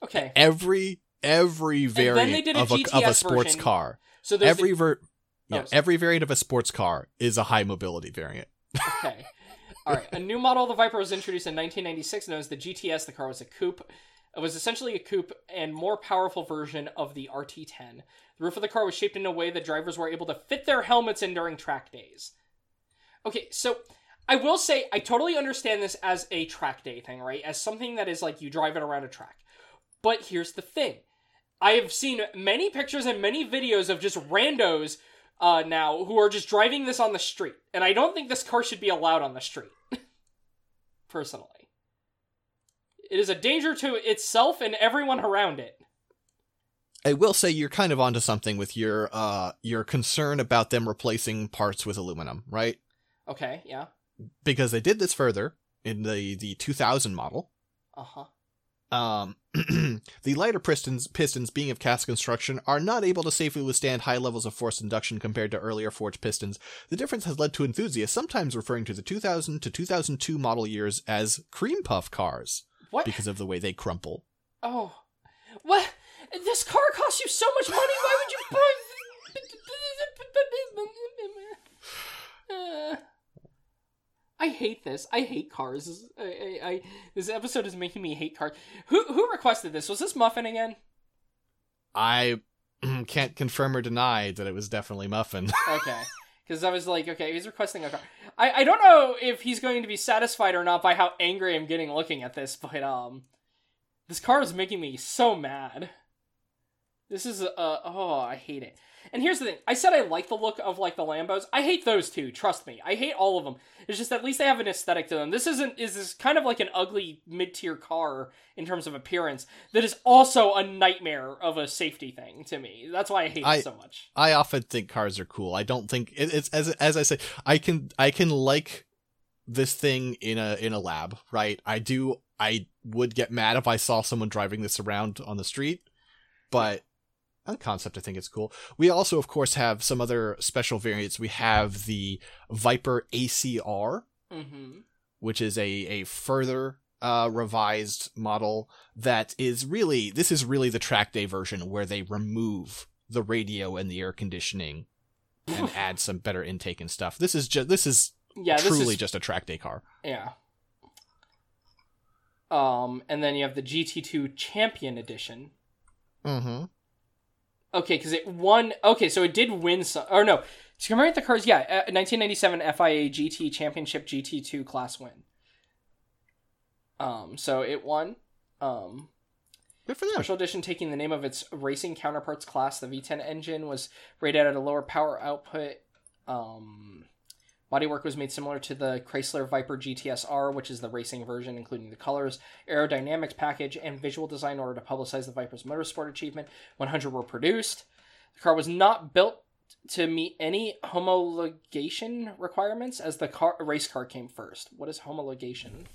Okay, Every every variant a of a of a sports version. car, so every ver- Oh, yeah, sorry. every variant of a sports car is a high mobility variant. Okay. All right, a new model of the Viper was introduced in 1996, known as the GTS. The car was a coupe. It was essentially a coupe and more powerful version of the RT10. The roof of the car was shaped in a way that drivers were able to fit their helmets in during track days. Okay, so I will say I totally understand this as a track day thing, right? As something that is like you drive it around a track. But here's the thing. I have seen many pictures and many videos of just randos uh, now who are just driving this on the street. And I don't think this car should be allowed on the street. Personally. It is a danger to itself and everyone around it. I will say you're kind of onto something with your uh your concern about them replacing parts with aluminum, right? Okay, yeah. Because they did this further in the the 2000 model. Uh huh. Um, the lighter pistons, pistons being of cast construction, are not able to safely withstand high levels of forced induction compared to earlier forged pistons. The difference has led to enthusiasts sometimes referring to the 2000 to 2002 model years as cream puff cars What? because of the way they crumple. Oh. What? This car costs you so much money. Why would you buy. Uh, I hate this. I hate cars. I, I, I, this episode is making me hate cars. Who who requested this? Was this Muffin again? I can't confirm or deny that it was definitely Muffin. Okay. Because I was like, okay, he's requesting a car. I, I don't know if he's going to be satisfied or not by how angry I'm getting looking at this, but um, this car is making me so mad. This is uh oh, I hate it. And here's the thing: I said I like the look of like the Lambos. I hate those too. Trust me, I hate all of them. It's just at least they have an aesthetic to them. This isn't is this kind of like an ugly mid tier car in terms of appearance that is also a nightmare of a safety thing to me. That's why I hate I- it so much. I often think cars are cool. I don't think it, it's as as I say. I can I can like this thing in a in a lab, right? I do. I would get mad if I saw someone driving this around on the street, but concept, I think it's cool. We also, of course, have some other special variants. We have the Viper ACR, Mm-hmm. which is a a further uh, revised model that is really this is really the track day version where they remove the radio and the air conditioning and add some better intake and stuff. This is just this is Yeah, this truly is just a track day car. Yeah. Um, and then you have the GT2 Champion Edition. Mm-hmm. Okay, because it won. Okay, so it did win some. Or no, to commemorate the cars, yeah, uh, 1997 FIA GT Championship GT2 class win. Um, so it won. Um, Good for them. Special edition taking the name of its racing counterparts class. The V10 engine was rated at a lower power output. Um, bodywork was made similar to the Chrysler Viper GTS-R, which is the racing version, including the colors, aerodynamics package, and visual design in order to publicize the Viper's motorsport achievement. 100 were produced. The car was not built to meet any homologation requirements, as the car race car came first. What is homologation?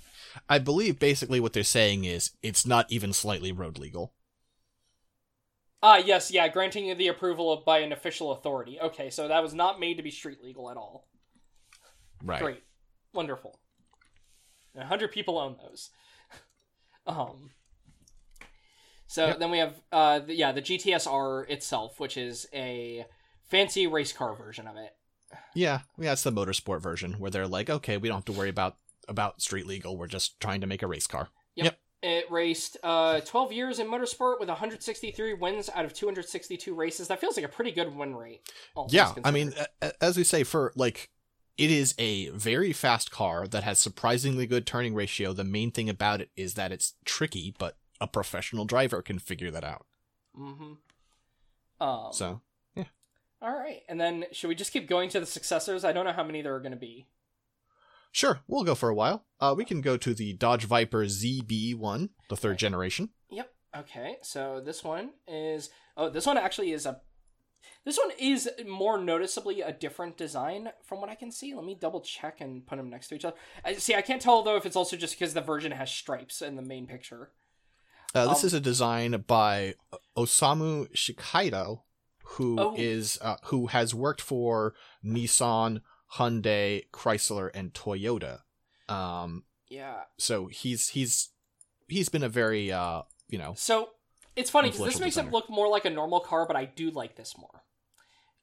I believe basically what they're saying is it's not even slightly road legal. Ah, yes, yeah, granting you the approval of by an official authority. Okay, so that was not made to be street legal at all. Right. Great, wonderful. A hundred people own those. um. So Yep. then we have, uh, the, yeah, the GTS-R itself, which is a fancy race car version of it. Yeah, yeah, it's the motorsport version where they're like, okay, we don't have to worry about about street legal. We're just trying to make a race car. Yep. It raced uh, 12 years in motorsport with 163 wins out of 262 races. That feels like a pretty good win rate. yeah, I mean, as we say, for like it is a very fast car that has surprisingly good turning ratio. The main thing about it is that it's tricky, but a professional driver can figure that out. Mm-hmm. Um, So, yeah. all right, and then should we just keep going to the successors? I don't know how many there are going to be. sure, we'll go for a while. Uh, we can go to the Dodge Viper ZB1, the third generation. Yep. Okay. So this one is oh, this one actually is a this one is more noticeably a different design from what I can see. Let me double check and put them next to each other. I see. I can't tell though if it's also just because the version has stripes in the main picture. Uh, this Um, is a design by Osamu Shikado, who is Oh. uh, who has worked for Nissan, Hyundai, Chrysler, and Toyota. Um, Yeah. so he's he's he's been a very uh, you know So it's funny because this makes designer. it look more like a normal car, but I do like this more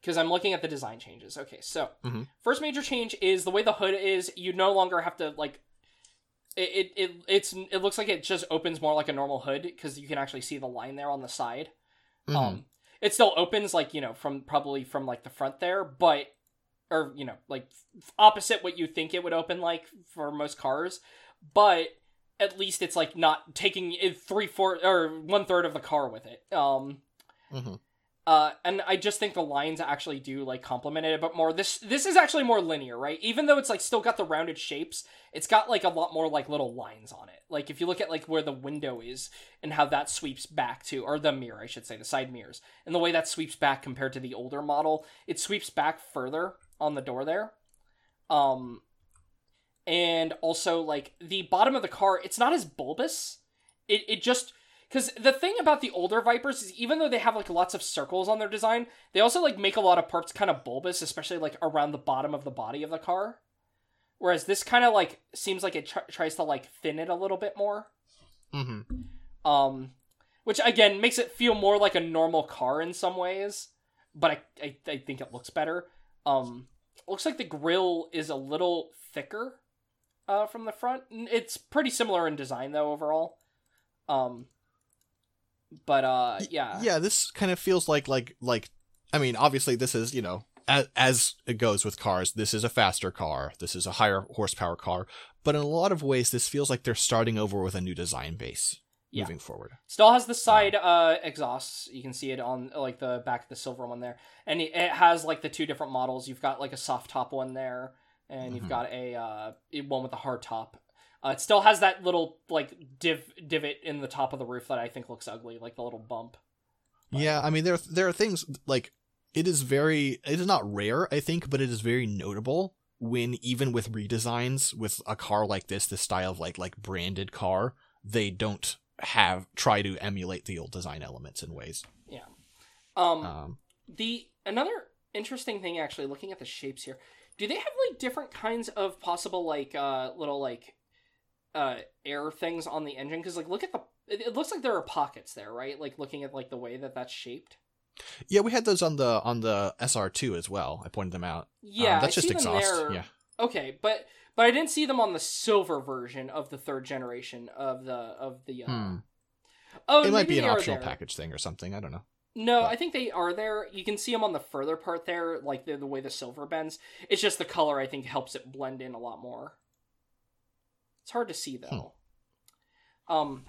because I'm looking at the design changes. Okay, so Mhm. first major change is the way the hood is. You no longer have to like. It, it, it it's it looks like it just opens more like a normal hood because you can actually see the line there on the side. mhm. Um, it still opens like you know from probably from like the front there, but or you know like opposite what you think it would open like for most cars, but at least it's like not taking three four or one third of the car with it. Um, Mhm. uh, and I just think the lines actually do like complement it a bit more. This this is actually more linear, right? Even though it's like still got the rounded shapes, it's got like a lot more like little lines on it. Like if you look at like where the window is and how that sweeps back to, or the mirror, I should say, the side mirrors, and the way that sweeps back compared to the older model, it sweeps back further on the door there. Um, and also like the bottom of the car, it's not as bulbous. It it just because the thing about the older Vipers is even though they have like lots of circles on their design, they also like make a lot of parts kind of bulbous, especially like around the bottom of the body of the car. Whereas this kind of like seems like it tr- tries to like thin it a little bit more. Mhm. Um, which again makes it feel more like a normal car in some ways, but I I, I think it looks better. Um, looks like the grill is a little thicker, uh, from the front. It's pretty similar in design though overall. Um, but uh, yeah, yeah this kind of feels like like like i mean obviously this is you know as, as it goes with cars this is a faster car this is a higher horsepower car but in a lot of ways this feels like they're starting over with a new design base Yeah. moving forward Still has the side uh exhausts. You can see it on like the back of the silver one there, and it it has like the two different models. You've got like a soft top one there, and you've Mhm. got a uh one with a hard top. Uh, it still has that little like div divot in the top of the roof that I think looks ugly, like the little bump. But- yeah i mean there there are things like it is very it is not rare i think but it is very notable when even with redesigns with a car like this this style of like like branded car they don't have try to emulate the old design elements in ways Um, um the another interesting thing actually looking at the shapes here do they have like different kinds of possible like uh little like uh air things on the engine because like look at the it, looks like there are pockets there right like looking at like the way that that's shaped Yeah, we had those on the on the SR2 as well. I pointed them out. Um, yeah that's I just exhaust. Yeah, okay but but i didn't see them on the silver version of the third generation of the of the uh Hmm. oh it might be an optional there. package thing or something. I don't know. No, But- I think they are there. You can see them on the further part there, like the, the way the silver bends. It's just the color, I think, helps it blend in a lot more. It's hard to see, though. Um,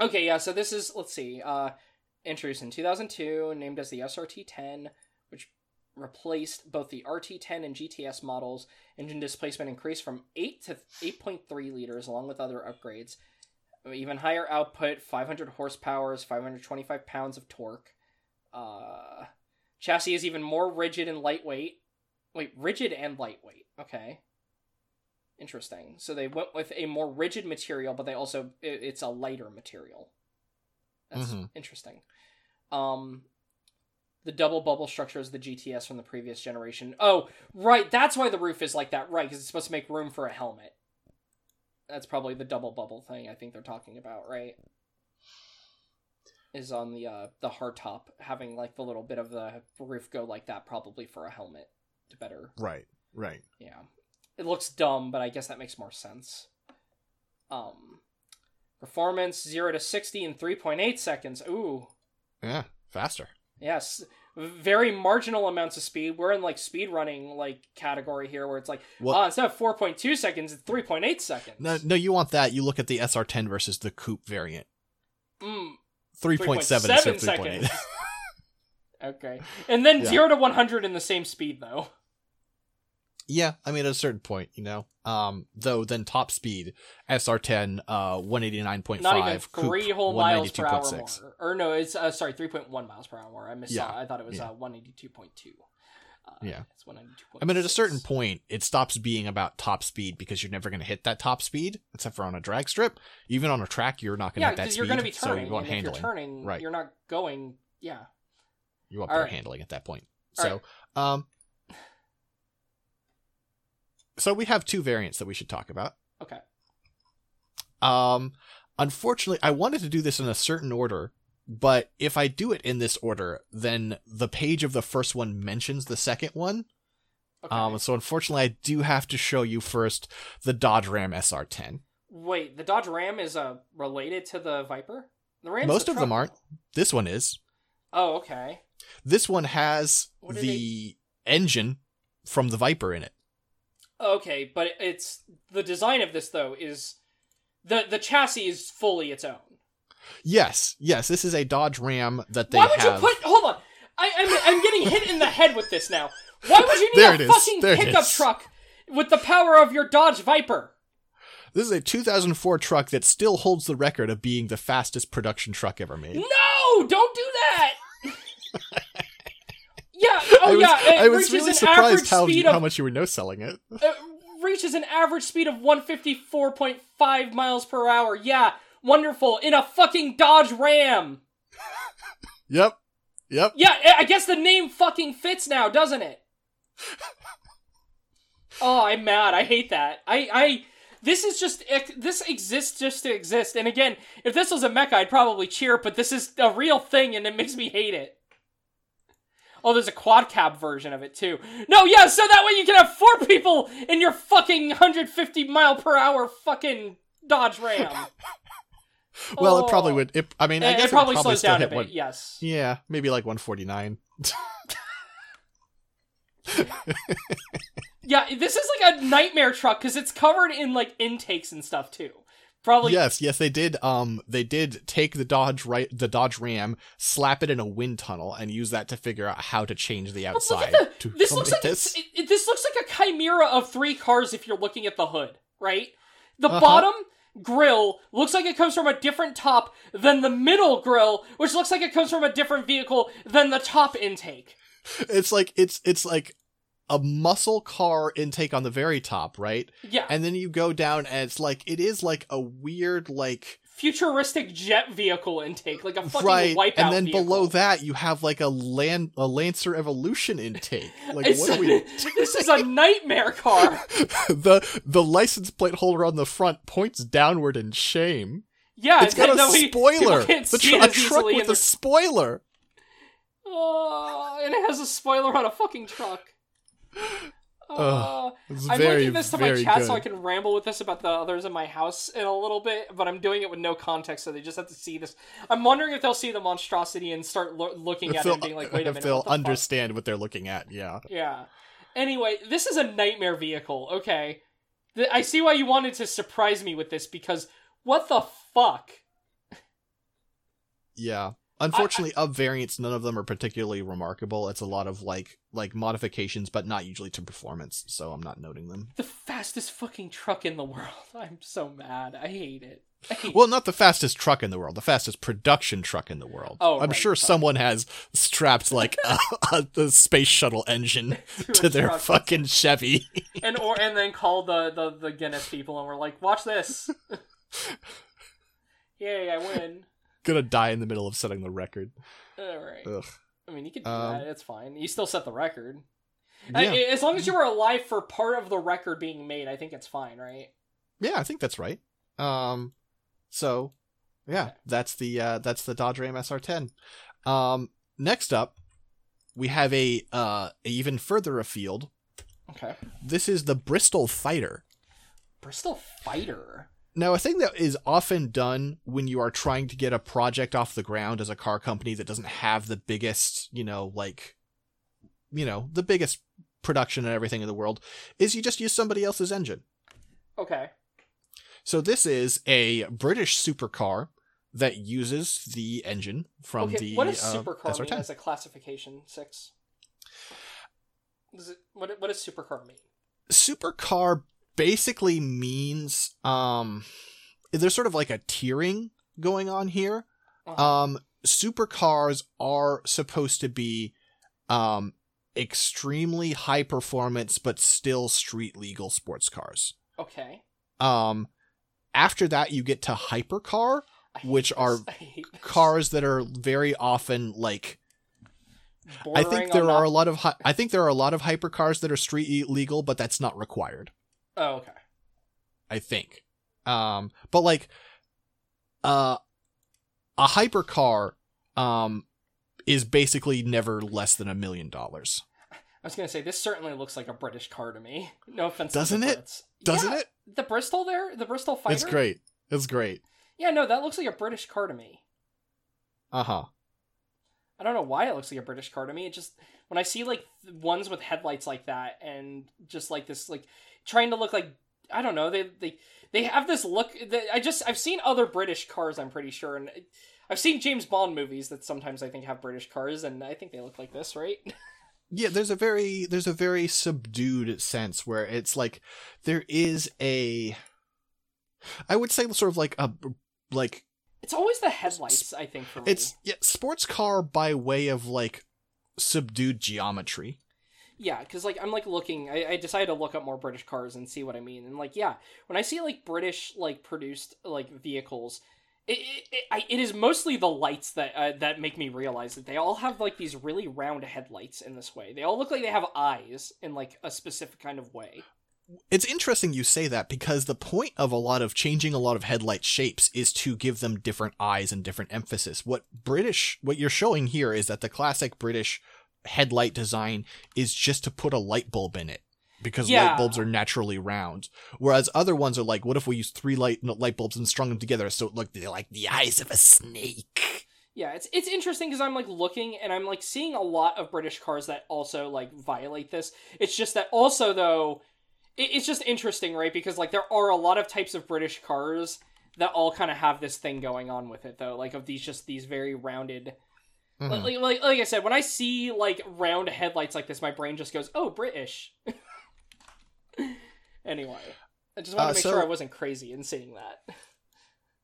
okay, yeah, so this is, let's see, uh, introduced in 2002, named as the SRT-10, which replaced both the RT-10 and GTS models. Engine displacement increased from 8 to 8.3 liters, along with other upgrades. Even higher output, 500 horsepower, 525 pounds of torque. Uh, chassis is even more rigid and lightweight. Wait, rigid and lightweight. Okay. Interesting. So they went with a more rigid material, but they also it, it's a lighter material. That's Mhm. interesting. Um, the double bubble structure is the GTS from the previous generation. Oh, right. That's why the roof is like that, right? Because it's supposed to make room for a helmet. That's probably the double bubble thing I think they're talking about, right? Is on the uh the hard top having like the little bit of the roof go like that, probably for a helmet to better Right, right. yeah. It looks dumb, but I guess that makes more sense. Um performance 0 to 60 in 3.8 seconds. Ooh. Yeah, faster. Yes. very marginal amounts of speed. We're in like speed running like category here, where it's like, Well- oh, instead of four point two seconds, it's three point eight seconds. No, no, you want that. You look at the SR10 versus the coupe variant. Mm, 3.7 instead 3.8. okay. And then yeah. 0 to 100 in the same speed, though. Yeah, I mean, at a certain point, you know. Um, though, then top speed, SR10, uh, 189.5. Not even three coupe, whole miles per hour more. Or no, it's, uh, sorry, 3.1 miles per hour. I missed yeah. Uh, I thought it was yeah. uh, 182.2. Yeah. it's one ninety two point. I mean, at a certain point, it stops being about top speed because you're never going to hit that top speed, except for on a drag strip. Even on a track, you're not going to yeah, hit that speed. you're going to be so turning. you want if handling. you're turning, Right. you're not going. Yeah. You want better right. handling at that point. All So, um, so we have two variants that we should talk about. Okay. Um, unfortunately, I wanted to do this in a certain order, but if I do it in this order, then the page of the first one mentions the second one. Okay. Um, so unfortunately, I do have to show you first the Dodge Ram SR10. Wait, the Dodge Ram is uh related to the Viper. The Ram's Most a of them aren't. This one is. Oh, okay. This one has the engine from the Viper in it. Okay, but it's the design of this though is the the chassis is fully its own. Yes, yes, this is a Dodge Ram that they Why would have. you put? Hold on, I, I'm I'm getting hit in the head with this now. Why would you need a fucking pickup truck with the power of your Dodge Viper? This is a 2004 truck that still holds the record of being the fastest production truck ever made. No, don't do that. yeah. Oh I was, yeah. It I was really surprised how, speed how much you were no selling it. uh, reaches an average speed of 154.5 miles per hour. Yeah, wonderful in a fucking Dodge Ram. Yep, yep. Yeah, I- guess the name fucking fits now, doesn't it? oh, I'm mad. I hate that. I, I, this is just, this exists just to exist. And again, if this was a mecha, I'd probably cheer, but this is a real thing and it makes me hate it. Oh, there's a quad cab version of it too. No, yeah, so that way you can have four people in your fucking 150 mile per hour fucking Dodge Ram. Well, it probably Oh. would. It, I mean, I it, guess it probably would slows still down a bit, one- yes. Yeah, maybe like 149. Yeah, this is like a nightmare truck because it's covered in like intakes and stuff too. Probably. yes, yes, they did. Um, they did take the Dodge right, the Dodge Ram, slap it in a wind tunnel, and use that to figure out how to change the outside. look the, this looks like this. It, it- this looks like a chimera of three cars if you're looking at the hood, right? The Uh-huh. bottom grill looks like it comes from a different top than the middle grill, which looks like it comes from a different vehicle than the top intake. It's like it's it's like a muscle car intake on the very top, right? Yeah, And then you go down, and it's like it is like a weird like futuristic jet vehicle intake, like a fucking right, wipeout. and then vehicle. below that you have like a land a Lancer Evolution intake. Like what are we? this is a nightmare car. the the license plate holder on the front points downward in shame. Yeah, It's got a way spoiler. see tr- a truck with a spoiler. Oh, and it has a spoiler on a fucking truck. It's I'm very linking this to my chat good. so I can ramble with this about the others in my house in a little bit, but I'm doing it with no context, so they just have to see this. I'm wondering if they'll see the monstrosity and start lo- looking at it and being like, "Wait a minute." if they'll what the fuck?" understand what they're looking at. Yeah. Yeah. Anyway, this is a nightmare vehicle. Okay, I see why you wanted to surprise me with this because what the fuck? Yeah. Unfortunately, of variants, none of them are particularly remarkable. It's a lot of like like modifications, but not usually to performance. So I'm not noting them. The fastest fucking truck in the world. I'm so mad. I hate it. I hate Well, not the fastest truck in the world, the fastest production truck in the world. Oh, I'm right, sure someone has strapped like a, a, the space shuttle engine to their truck. fucking Chevy. and or and then call the, the the Guinness people and we're like, watch this. Yay, I win. Gonna die in the middle of setting the record. All right. Ugh. I mean, you can do Um, that. It's fine. You still set the record. Yeah. I- as long as you were alive for part of the record being made, I think it's fine, right? Yeah, I think that's right. Um, so yeah, that's the uh, that's the Dodge Ram SR10. Um, next up, we have a uh even further afield. Okay. This is the Bristol Fighter. Bristol Fighter. Now, a thing that is often done when you are trying to get a project off the ground as a car company that doesn't have the biggest, you know, like, you know, the biggest production and everything in the world is you just use somebody else's engine. Okay. So this is a British supercar that uses the engine from okay. the what does uh, supercar mean as a classification six? Does it, what what does supercar mean? supercar basically means um there's sort of like a tiering going on here. Uh-huh. Um supercars are supposed to be um extremely high performance but still street legal sports cars. okay. Um after that you get to hypercar, Which are I hate this. cars that are very often like I think there are a lot of hy- I think there are a lot of hypercars that are street legal but that's not required. Oh, okay. I think. Um, but like, uh, a hypercar, um, is basically never less than a million dollars. I was gonna say this certainly looks like a British car to me. No offense. Doesn't it? Doesn't Yeah, it? The Bristol there, the Bristol fighter. It's great. It's great. Yeah, no, that looks like a British car to me. Uh huh. I don't know why it looks like a British car to me. It just when I see like ones with headlights like that and just like this like trying to look like I don't know they they they have this look. That I just I've seen other British cars. I'm pretty sure, and I've seen James Bond movies that sometimes I think have British cars, and I think they look like this, right? Yeah, there's a very there's a very subdued sense where it's like there is a, I would say sort of like a like It's always the headlights. I think for me. it's yeah sports car by way of like subdued geometry. Yeah, because like I'm like looking, I, I decided to look up more British cars and see what I mean, and like yeah, when I see like British like produced like vehicles, it it, it, it is mostly the lights that uh, that make me realize that they all have like these really round headlights in this way. They all look like they have eyes in like a specific kind of way. It's interesting you say that because the point of a lot of changing a lot of headlight shapes is to give them different eyes and different emphasis. What British, what you're showing here is that the classic British headlight design is just to put a light bulb in it because Yeah. light bulbs are naturally round. Whereas other ones are like, what if we use three light light bulbs and strung them together so it looked like the eyes of a snake? Yeah, it's it's interesting because I'm like looking and I'm like seeing a lot of British cars that also like violate this. It's just that also though, it, it's just interesting, right? Because like there are a lot of types of British cars that all kind of have this thing going on with it though, like of these just these very rounded. Mhm. Like, like, like like I said, when I see like round headlights like this, my brain just goes, "Oh, British." anyway, I just wanted Uh, to make so- sure I wasn't crazy in saying that.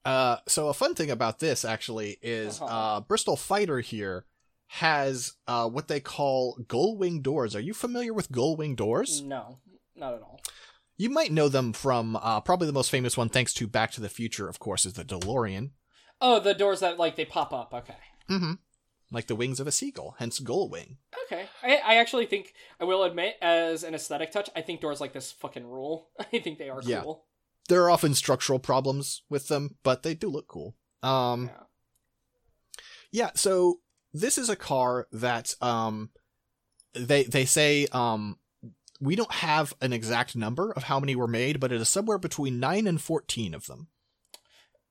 Uh, so a fun thing about this actually is Uh-huh. uh, Bristol Fighter here has uh, what they call gull wing doors. Are you familiar with gull wing doors? No, not at all. You might know them from uh, probably the most famous one, thanks to Back to the Future, of course, is the DeLorean. Oh, the doors that like they pop up. Okay. Mm-hmm. Like the wings of a seagull, hence gull wing. Okay. I, I actually think I will admit, as an aesthetic touch, I think doors like this fucking rule. I think they are Yeah. cool. There are often structural problems with them, but they do look cool. Um, Yeah. Yeah, so this is a car that um they they say um we don't have an exact number of how many were made, but it is somewhere between 9 and 14 of them.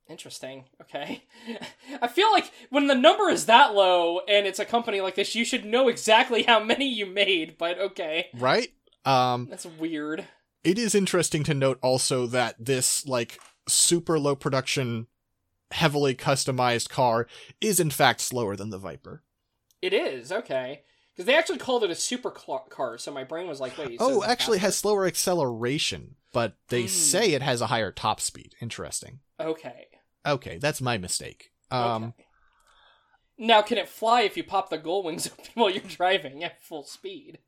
Interesting. Okay. I feel like when the number is that low and it's a company like this, you should know exactly how many you made, but okay. Right? Um That's weird. it is interesting to note also that this like super low production heavily customized car is in fact slower than the Viper. It is, okay. Because they actually called it a super car, so my brain was like, wait. Oh, actually it has slower acceleration, but they Hmm. say it has a higher top speed. Interesting. Okay. Okay, that's my mistake. Um okay. Now, can it fly if you pop the gull wings open while you're driving at full speed?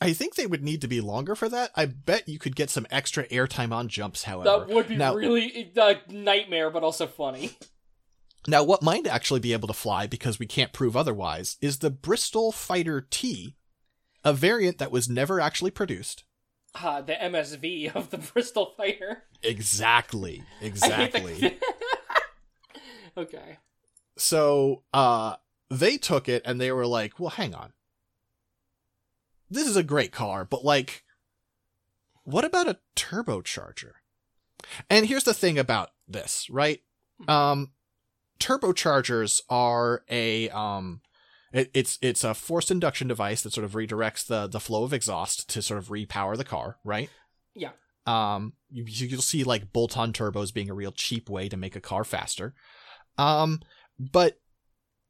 I think they would need to be longer for that. I bet you could get some extra airtime on jumps, however. That would be now, really a nightmare, but also funny. now, what might actually be able to fly, because we can't prove otherwise, is the Bristol Fighter T, a variant that was never actually produced. Ah, the MSV of the Bristol Fighter. Exactly. Exactly. okay. so, uh, they took it and they were like, well, hang on. This is a great car, but like, what about a turbocharger? And here's the thing about this, right? Um, turbochargers are a um, it, it's it's a forced induction device that sort of redirects the the flow of exhaust to sort of repower the car, right? Yeah. Um, you, you'll see like bolt-on turbos being a real cheap way to make a car faster. Um, but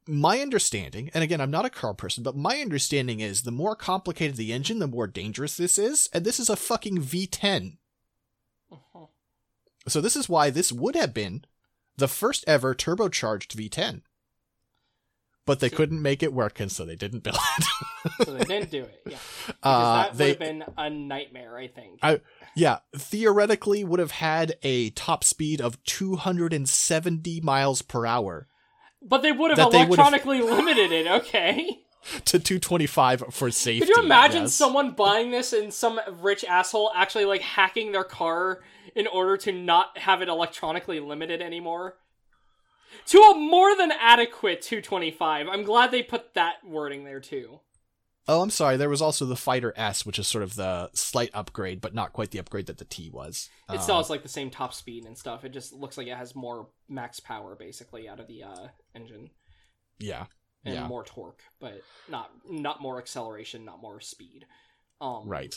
my understanding, and again, I'm not a car person, but my understanding is the more complicated the engine, the more dangerous this is, and this is a fucking V10. Uh-huh. So this is why this would have been the first ever turbocharged V10. But they couldn't make it work, and so they didn't build it. So they didn't do it. Yeah. Because uh, that would they, have been a nightmare, I think. I- yeah, theoretically would have had a top speed of 270 miles per hour but they would have that they would've- electronically limited it, okay? to 225 for safety. Could you imagine yes. someone buying this and some rich asshole actually like hacking their car in order to not have it electronically limited anymore? To a more than adequate 225. I'm glad they put that wording there too. Oh, I'm sorry. There was also the Fighter S, which is sort of the slight upgrade, but not quite the upgrade that the T was. It still Um, has like the same top speed and stuff. It just looks like it has more max power basically out of the uh, engine yeah. and Yeah. more torque, but not not more acceleration, not more speed. Um, Right.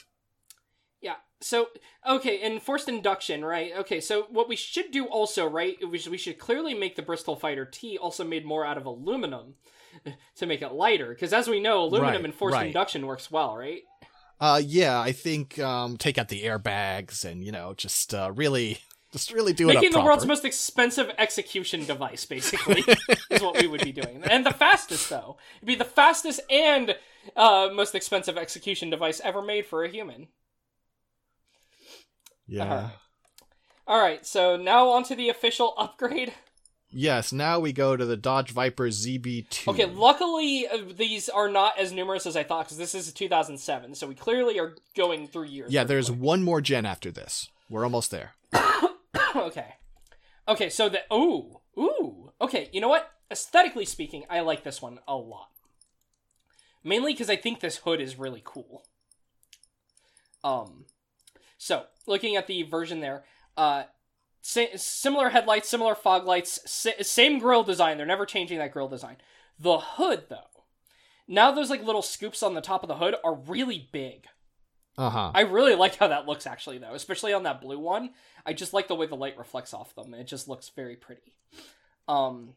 Yeah. So okay, and forced induction, right? Okay, so what we should do also, right? We should, we should clearly make the Bristol Fighter T also made more out of aluminum to make it lighter, because as we know, aluminum Right, and forced right. induction works well, right? Uh, yeah, I think um, take out the airbags and you know just uh, really, just really do it Making the proper. world's most expensive execution device, basically, is what we would be doing, and the fastest though. It'd be the fastest and uh, most expensive execution device ever made for a human. Yeah. Uh-huh. All right, so now on to the official upgrade. Yes. Now we go to the Dodge Viper ZB2. Okay, luckily uh, these are not as numerous as I thought because this is 2007, so we clearly are going through years. Yeah, there's quick. one more gen after this. We're almost there. okay, okay. So the ooh ooh. Okay, you know what? Aesthetically speaking, I like this one a lot. Mainly because I think this hood is really cool. Um, so looking at the version there, uh, sa- similar headlights, similar fog lights, sa- same grill design. They're never changing that grill design. The hood, though, now those like little scoops on the top of the hood are really big. Uh huh. I really like how that looks actually, though, especially on that blue one. I just like the way the light reflects off them. It just looks very pretty. Um,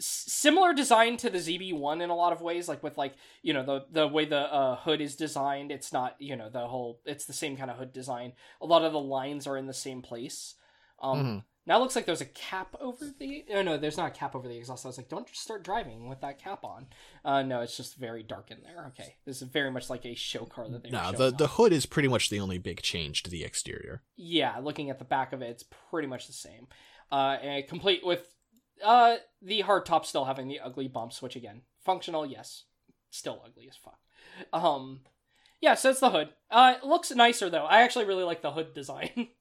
similar design to the ZB1 in a lot of ways, like with like you know the the way the uh, hood is designed. It's not you know the whole. It's the same kind of hood design. A lot of the lines are in the same place. Um, Mhm. Now it looks like there's a cap over the. No, no, there's not a cap over the exhaust. I was like, don't just start driving with that cap on. Uh, no, it's just very dark in there. Okay, this is very much like a show car that they. No, the off. the hood is pretty much the only big change to the exterior. Yeah, looking at the back of it, it's pretty much the same. Uh, and complete with uh the hard top still having the ugly bumps, which again, functional, yes, still ugly as fuck. Um, yeah, so it's the hood. Uh, it looks nicer though. I actually really like the hood design.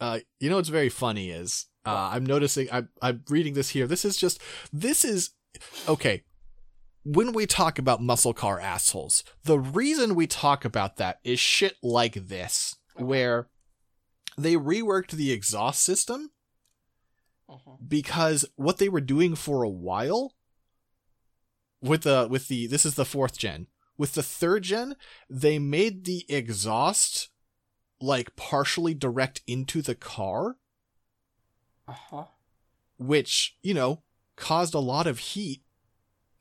Uh, you know what's very funny is uh, I'm noticing I'm I'm reading this here. This is just this is okay. When we talk about muscle car assholes, the reason we talk about that is shit like this, Okay. where they reworked the exhaust system uh-huh. because what they were doing for a while with the with the this is the fourth gen with the third gen they made the exhaust like partially direct into the car Uh-huh. which you know caused a lot of heat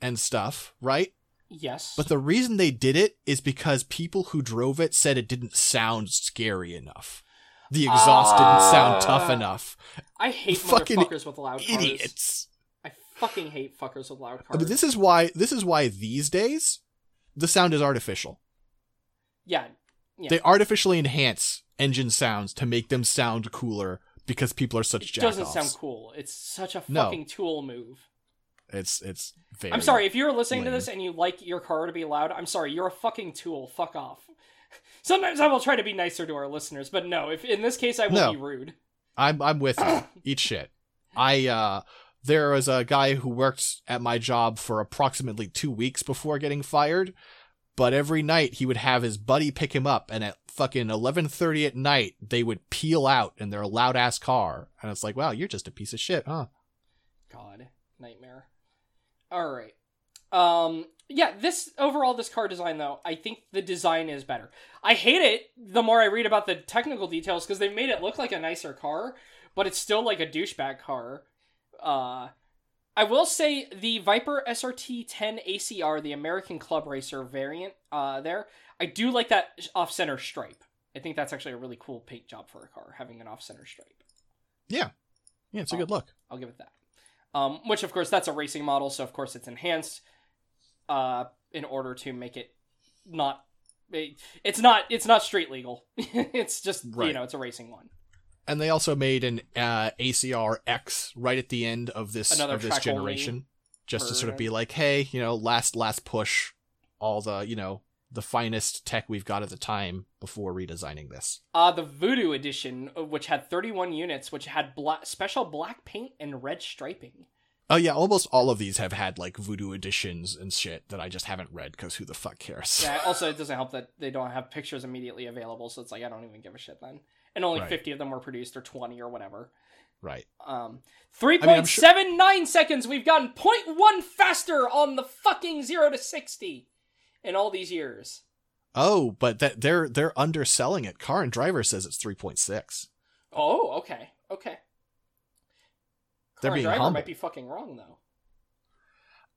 and stuff right Yes. but the reason they did it is because people who drove it said it didn't sound scary enough the exhaust didn't sound tough Ah. enough I hate fucking motherfuckers with loud cars. idiots I fucking hate fuckers with loud cars. mean, this is why this is why these days the sound is artificial. yeah. Yeah. They artificially enhance engine sounds to make them sound cooler because people are such It doesn't sound cool. It's such a No. fucking tool move. It's it's. I'm sorry if you're listening to this and you like your car to be loud. I'm sorry, you're a fucking tool. Fuck off. Sometimes I will try to be nicer to our listeners, but no. If in this case I will No. be rude. I'm I'm with you. Eat shit. I uh there was a guy who worked at my job for approximately two weeks before getting fired. But every night he would have his buddy pick him up, and at fucking 11:30 at night they would peel out in their loud ass car and it's like wow you're just a piece of shit huh God, nightmare. All right. Um yeah, this overall this car design though, I think the design is better. I hate it the more I read about the technical details because they've made it look like a nicer car, but it's still like a douchebag car. Uh I will say the Viper SRT 10 ACR, the American Club Racer variant, uh, there, I do like that off center stripe. I think that's actually a really cool paint job for a car, having an off center stripe. yeah yeah it's a Oh. good look I'll give it that. Um, which of course that's a racing model, so of course it's enhanced uh, in order to make it not. It's not. It's not street legal. it's just you know it's a racing one. and they also made an uh, ACR X right at the end of this Another of this generation just to sort of be like hey you know last last push all the you know the finest tech we've got at the time before redesigning this Uh, the Voodoo edition, uh, which had 31 units, which had black, special black paint and red striping. Oh yeah, almost all of these have had like voodoo editions and shit that I just haven't read because who the fuck cares? Yeah. Also, it doesn't help that they don't have pictures immediately available, so it's like I don't even give a shit then. And only Right. 50 of them were produced, or 20, or whatever. Right. Um, mean, I'm 3.79 seconds. We've gotten 0.1 faster on the fucking 0 to 60 in all these years. Oh, but that they're they're underselling it. Car and Driver says it's three point six. Oh, okay. Okay. They're being driver humble. might be fucking wrong, though.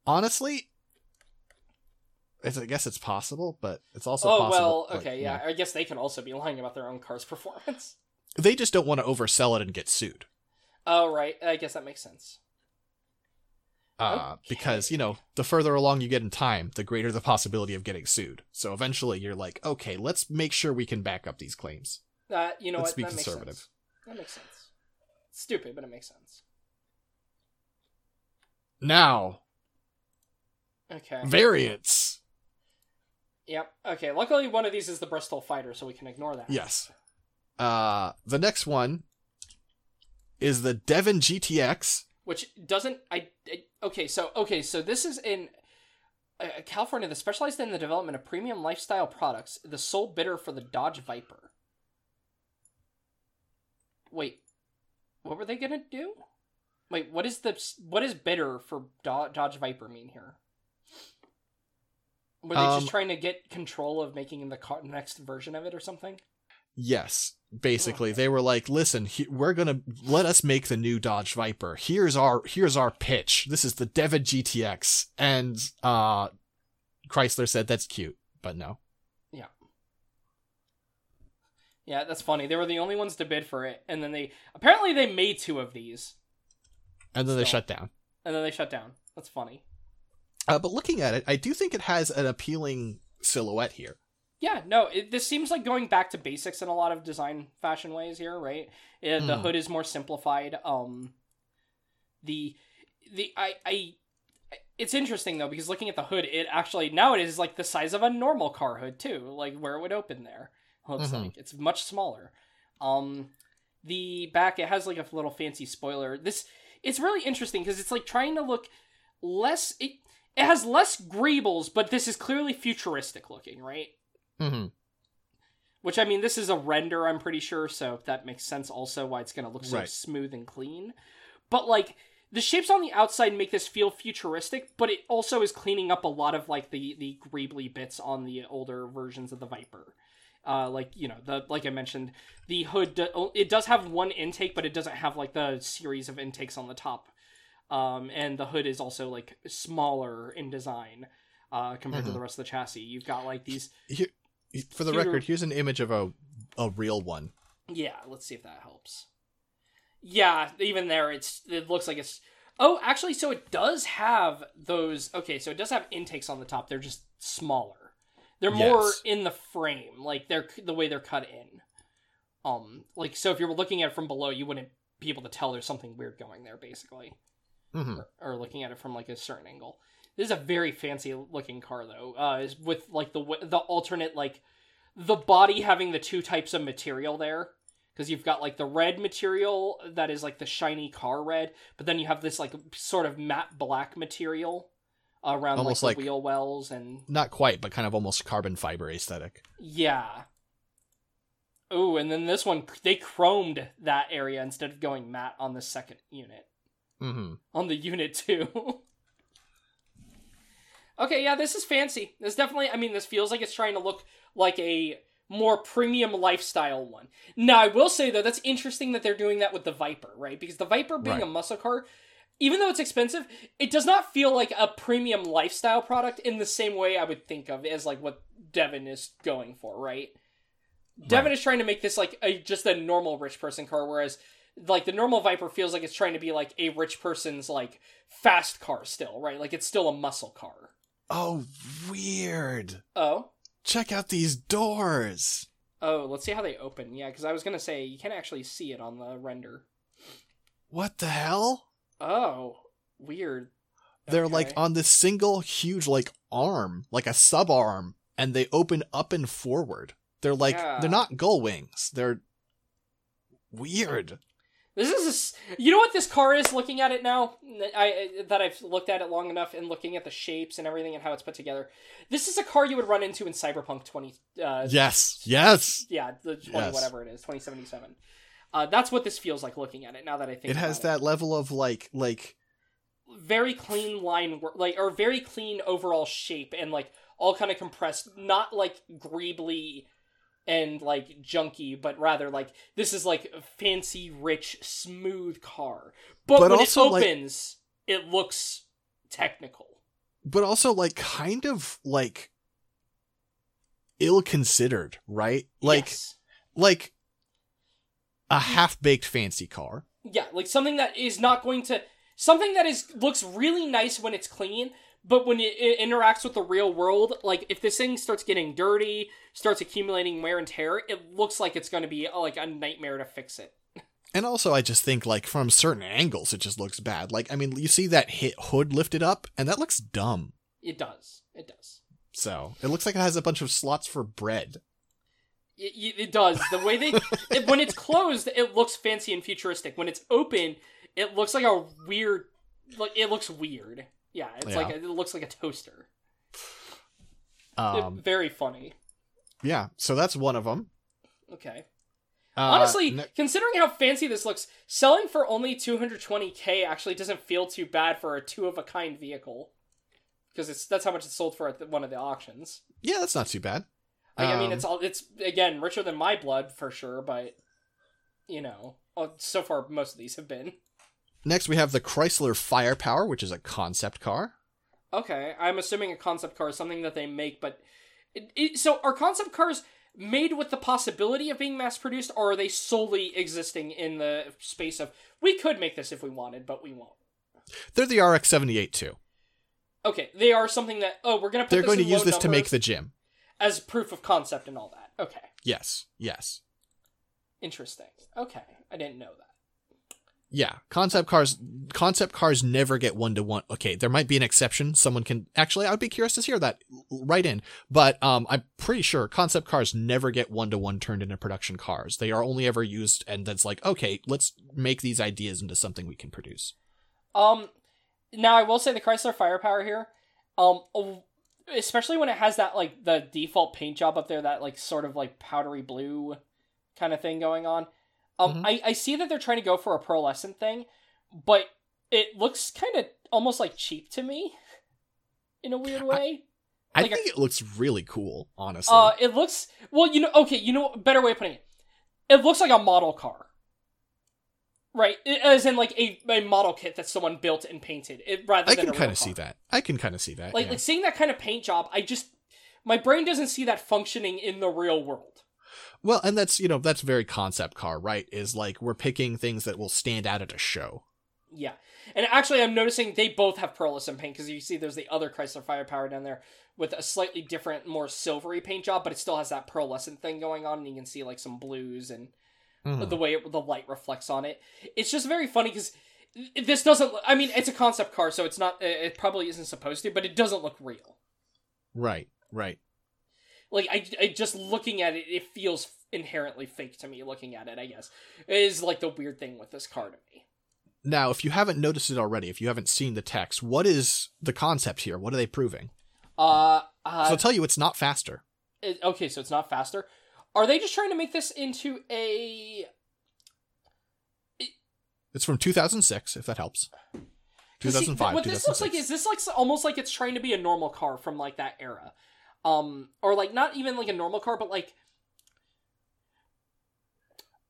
Honestly, it's, I guess it's possible, but it's also oh, possible. well, like, okay, you yeah. know, I guess they can also be lying about their own car's performance. they just don't want to oversell it and get sued. Oh, right. I guess that makes sense. Uh, Okay. because you know, the further along you get in time, the greater the possibility of getting sued. So eventually, you're like, okay, let's make sure we can back up these claims. Uh, you know Let's what? be that makes conservative. sense. That makes sense. Stupid, but it makes sense. Now, Okay. variants. Yep. Okay. Luckily, one of these is the Bristol Fighter, so we can ignore that. Yes. Uh, the next one is the Devon GTX. Which doesn't. I, I. Okay. So. Okay. So this is in. Uh, California, that specialized in the development of premium lifestyle products, the sole bidder for the Dodge Viper. Wait, what were they gonna do? Wait, what is the what is bidder for Do- Dodge Viper mean here? Were they Um, just trying to get control of making the next version of it or something? Yes, basically Okay. they were like, "Listen, he, we're gonna let us make the new Dodge Viper. Here's our here's our pitch. This is the Devon GTX." And uh, Chrysler said, "That's cute, but no." Yeah, yeah, that's funny. They were the only ones to bid for it, and then they apparently they made two of these, And then they shut down. and then they shut down. That's funny. Uh, but looking at it, I do think it has an appealing silhouette here. Yeah, no, it, this seems like going back to basics in a lot of design fashion ways here, right? Uh, the Mm. hood is more simplified. Um, the the I I. It's interesting though because looking at the hood, it actually now it is like the size of a normal car hood too, like where it would open there. Looks Mhm. like it's much smaller. Um, the back it has like a little fancy spoiler. This it's really interesting because it's like trying to look less. It it has less greebles, but this is clearly futuristic looking, right? Mm-hmm. Which I mean, this is a render, I'm pretty sure, so that makes sense. Also, why it's gonna look so Right. smooth and clean. But like the shapes on the outside make this feel futuristic, but it also is cleaning up a lot of like the the greebly bits on the older versions of the Viper. Uh, like you know the like I mentioned, the hood do- it does have one intake, but it doesn't have like the series of intakes on the top. Um, and the hood is also like smaller in design uh, compared to Mhm. the rest of the chassis. You've got like these Here, for the record, here's an image of a a real one. Yeah, let's see if that helps. Yeah, even there, it's it looks like it's. Oh, actually, so it does have those. Okay, so it does have intakes on the top. They're just smaller. They're more Yes. in the frame, like they're the way they're cut in. Um, like so, if you were looking at it from below, you wouldn't be able to tell there's something weird going there, basically, hmm or looking at it from like a certain angle. This is a very fancy looking car, though. Uh, is with like the the alternate like the body having the two types of material there because you've got like the red material that is like the shiny car red, but then you have this like sort of matte black material around Almost like like- wheel wells and Not quite, but kind of almost carbon fiber aesthetic. yeah. Oh, and then this one they chromed that area instead of going matte on the second unit. Mm-hmm. On the unit two. okay, yeah, this is fancy. This definitely I mean this feels like it's trying to look like a more premium lifestyle one. Now, I will say though that's interesting that they're doing that with the Viper, right? Because the Viper being Right. a muscle car, even though it's expensive, it does not feel like a premium lifestyle product in the same way I would think of as like what Devon is going for, right? Devon is trying to make this like a just a normal rich person car, whereas like the normal Viper feels like it's trying to be like a rich person's like fast car still, right? Like it's still a muscle car. Oh, weird. Oh. Check out these doors. Oh, let's see how they open. Yeah, because I was gonna say you can't actually see it on the render. What the hell? Oh, weird. They're like on this single huge like arm, like a sub arm, and they open up and forward. They're like Yeah. they're not gull wings. They're weird. This is a you know what this car is. Looking at it now, I that I've looked at it long enough and looking at the shapes and everything and how it's put together. This is a car you would run into in Cyberpunk twenty. Uh, Yes. Yes. Yeah, the twenty Yes. whatever it is, twenty seventy seven. Uh, that's what this feels like looking at it. Now that I think It has that level of like like very clean line work, like or very clean overall shape and like all kind of compressed, not like greebly and like junky, but rather like this is like a fancy, rich, smooth car. But, But when it like- opens, it looks technical. but also like kind of like ill considered, right? Like Yes. like a half baked fancy car. yeah, like something that is not going to something that is looks really nice when it's clean, but when it, it interacts with the real world, like if this thing starts getting dirty, starts accumulating wear and tear, it looks like it's going to be uh, like a nightmare to fix it. And also, I just think like from certain angles, it just looks bad. Like, I mean, you see that hit hood lifted up, and that looks dumb. It does. It does. So it looks like it has a bunch of slots for bread. It, it- it does. The way they it, when it's closed, it looks fancy and futuristic. When it's open, it looks like a weird like it looks weird. Yeah, it's Yeah. like a, it looks like a toaster. It- Um, very funny. yeah. So that's one of them. Okay. Uh, Honestly, ne- considering how fancy this looks, selling for only 220k actually doesn't feel too bad for a two of a kind vehicle. Because it's that's how much it's sold for at the, one of the auctions. yeah, that's not too bad. Like, I mean, Um, it's all it's again richer than my blood for sure, but you know, oh, so far most of these have been. Next, we have the Chrysler Firepower, which is a concept car. Okay, I'm assuming a concept car is something that they make, but it, it, so are concept cars made with the possibility of being mass produced, or are they solely existing in the space of we could make this if we wanted, but we won't? They're the RX 78 too. Okay, they are something that oh we're gonna put They're going to use this to make the GM. As proof of concept and all that. Okay, Yes. Yes. interesting. Okay, I didn't know that. Yeah, concept cars concept cars never get one to one. Okay, there might be an exception. Someone can actually I'd be curious to hear that right in. But um I'm pretty sure concept cars never get one to one turned into production cars. They are only ever used and that's like, okay, let's make these ideas into something we can produce. Um, now I will say the Chrysler Firepower here, um, especially when it has that like the default paint job up there, that like sort of like powdery blue kind of thing going on. Um, Mhm. I I see that they're trying to go for a pearlescent thing, but it looks kind of almost like cheap to me, in a weird way. I Like a- think it looks really cool, honestly. Uh, it looks well. You know, okay. You know, better way of putting it. It looks like a model car, right? As in, like a, a model kit that someone built and painted. It rather I can kind of see that. I can kind of see that. Like, yeah. like seeing that kind of paint job. I just my brain doesn't see that functioning in the real world. Well, and that's you know that's very concept car, right? Is like we're picking things that will stand out at a show. Yeah, and actually, I'm noticing they both have pearlescent paint because you see there's the other Chrysler Firepower down there with a slightly different, more silvery paint job, but it still has that pearlescent thing going on, and you can see like some blues and Mhm. the way it, the light reflects on it. It's just very funny because this doesn't. I mean, it's a concept car, so it's not. It probably isn't supposed to, but it doesn't look real. Right, right. Like I, I just looking at it, it feels inherently fake to me. Looking at it, I guess is like the weird thing with this car to me. Now, if you haven't noticed it already, if you haven't seen the text, what is the concept here? What are they proving? Uh, So uh I'll tell you, it's not faster. it- okay, so it's not faster. Are they just trying to make this into a It's from 2006, if that helps. 2005. See, what this looks like is this like almost like it's trying to be a normal car from like that era, um, or like not even like a normal car, but like.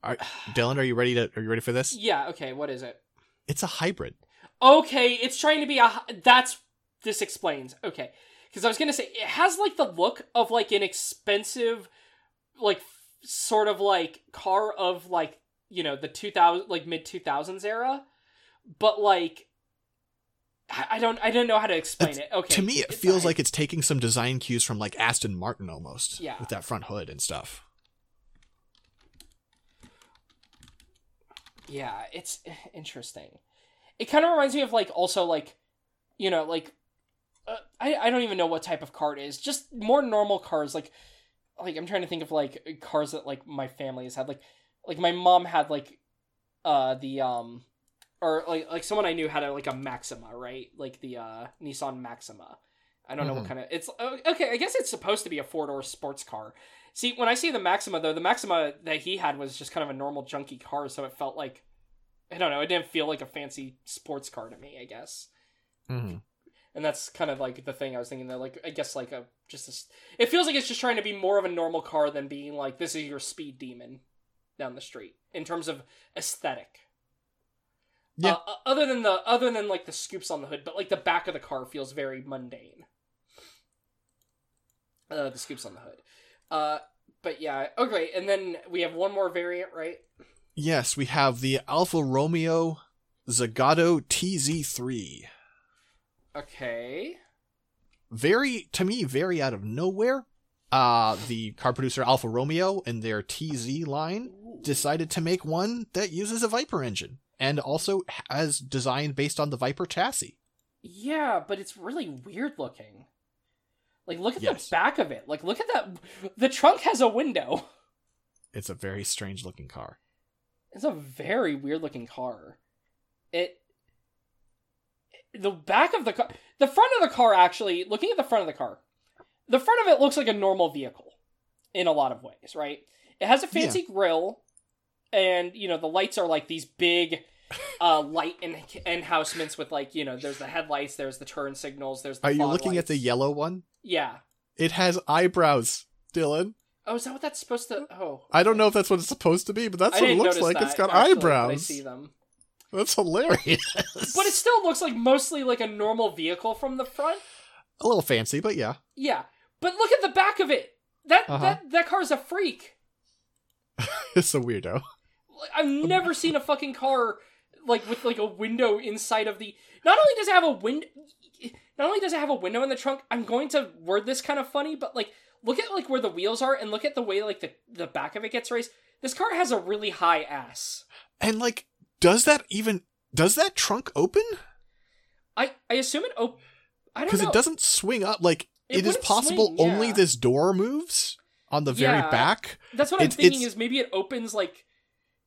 Are, Dylan, are you ready to? Are you ready for this? Yeah. Okay. What is it? It's a hybrid. Okay, it's trying to be a. That's this explains. Okay, because I was gonna say it has like the look of like an expensive, like sort of like car of like you know the 2000 like mid 2000s era but like I don't I don't know how to explain It's- it. Okay. to me, it it's feels not- like it's taking some design cues from like Aston Martin almost. Yeah. With that front hood and stuff. Yeah, it's interesting. It kind of reminds me of like also like you know like uh, I I don't even know what type of car it is. Just more normal cars like like I'm trying to think of like cars that like my family has had like like my mom had like uh the um or like like someone I knew had a, like a Maxima, right? Like the uh Nissan Maxima. I don't know what Mhm. kind of it's uh, okay. I guess it's supposed to be a four door sports car. See, when I see the Maxima though, the Maxima that he had was just kind of a normal junky car, so it felt like I don't know. It didn't feel like a fancy sports car to me. I guess, Mm-hmm. And that's kind of like the thing I was thinking. That like I guess like a just a, it feels like it's just trying to be more of a normal car than being like this is your speed demon down the street in terms of aesthetic. Yeah. Uh, other than the other than like the scoops on the hood, but like the back of the car feels very mundane. Uh, the scoops on the hood. Uh, but yeah, okay. And then we have one more variant, right? Yes, we have the Alfa Romeo Zagato TZ3. Okay. Very, to me, very out of nowhere. Uh, the car producer Alfa Romeo and their TZ line decided to make one that uses a Viper engine and also has designed based on the Viper chassis. Yeah, but it's really weird looking. Like, look at Yes. the back of it. Like, look at that. The trunk has a window. It's a very strange looking car. It's a very weird looking car. It. The back of the car. The front of the car, actually, looking at the front of the car, the front of it looks like a normal vehicle in a lot of ways, right? It has a fancy grill, and, you know, the lights are like these big. uh light and enhousements with like you know there's the headlights there's the turn signals there's the Are you looking at the yellow one? yeah It has eyebrows, Dylan. Oh, is that what that's supposed to? Oh, I don't know if that's what it's supposed to be, but that's I what it looks like. that, it's got actually, but I eyebrows. see them, That's hilarious. but it still looks like mostly like a normal vehicle from the front. a little fancy, but yeah. Yeah, but look at the back of it. That Uh-huh. that that car's a freak. It's a weirdo. I've never seen a fucking car like with like a window inside of the. Not only does it have a window, not only does it have a window in the trunk. I'm going to word this kind of funny, but like look at like where the wheels are and look at the way like the the back of it gets raised. This car has a really high ass. And like, does that even does that trunk open? I I assume it. Op- I don't know. Because it doesn't swing up. Like It it is possible swing, only this door moves on the very Yeah. back. That's what I'm thinking. Is maybe it opens like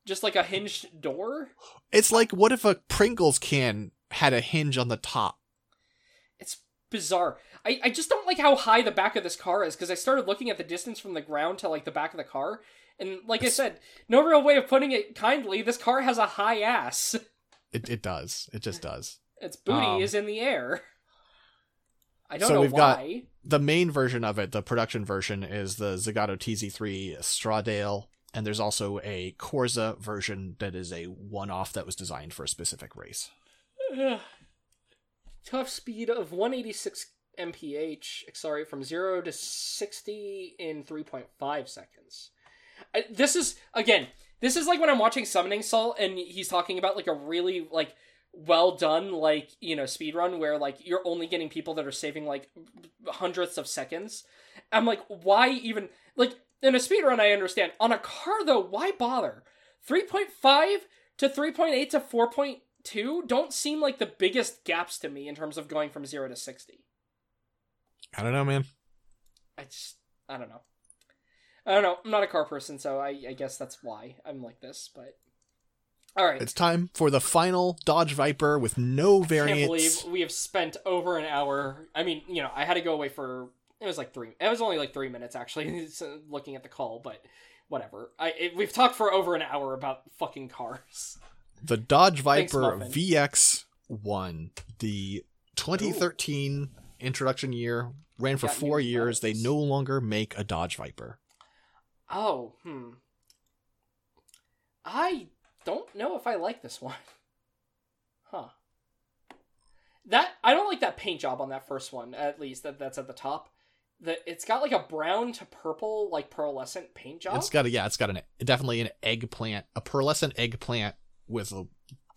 just like a hinged door. It's like what if a Pringles can had a hinge on the top? It's bizarre. I, I just don't like how high the back of this car is because I started looking at the distance from the ground to like the back of the car, and like I said, no real way of putting it kindly. This car has a high ass. It it does. It just does. Its booty Um, is in the air. I don't so know we've got- The main version of it, the production version, is the Zagato TZ3 Stradale, and there's also a Corsa version that is a one-off that was designed for a specific race. Ugh. Tough speed of 186 mph, accelerate from 0 to 60 in 3.5 seconds. I, this is, again, this is like when I'm watching Summoning Salt and he's talking about like a really, like, well done, like, you know, speed run where, like, you're only getting people that are saving, like, hundredths of seconds. I'm like, why even, like, in a speed run, I understand. On a car, though, why bother? 3.5 to 3.8 to 4.2 don't seem like the biggest gaps to me in terms of going from 0 to 60. I don't know, man. I just, I don't know. I don't know. I'm not a car person, so I, I guess that's why I'm like this, but. Alright. It's time for the final Dodge Viper with no I can't believe variants. we have spent over an hour. I mean, you know, I had to go away for it was like three. It was only like three minutes actually. looking at the call, but whatever. I it, we've talked for over an hour about fucking cars. The Dodge Viper Muffin. VX1, the 2013 introduction year, ran for four years. They no longer make a Dodge Viper. Oh, hmm. I don't know if I like this one. Huh. That I don't like that paint job on that first one. At least that that's at the top. That it's got like a brown to purple like pearlescent paint job. It's got a yeah, it's got an definitely an eggplant, a pearlescent eggplant with a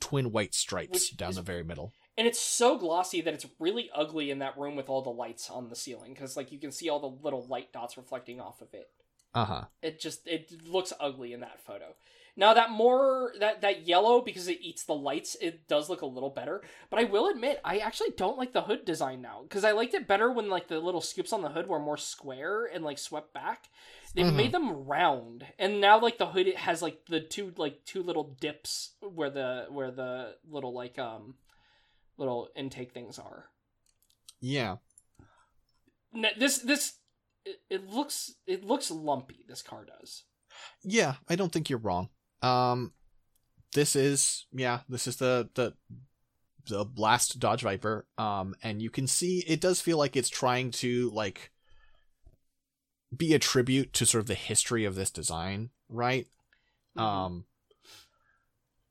twin white stripes Which down is- the very middle. and it's so glossy that it's really ugly in that room with all the lights on the ceiling because like you can see all the little light dots reflecting off of it. Uh huh. it just it looks ugly in that photo now that more that that yellow because it eats the lights it does look a little better but i will admit i actually don't like the hood design now because i liked it better when like the little scoops on the hood were more square and like swept back they've Mhm. made them round and now like the hood it has like the two like two little dips where the where the little like um little intake things are Yeah. N- this this it, it looks it looks lumpy this car does Yeah, I don't think you're wrong. Um, this is yeah, this is the the the last Dodge Viper. Um, and you can see it does feel like it's trying to like be a tribute to sort of the history of this design, right? Mhm. Um,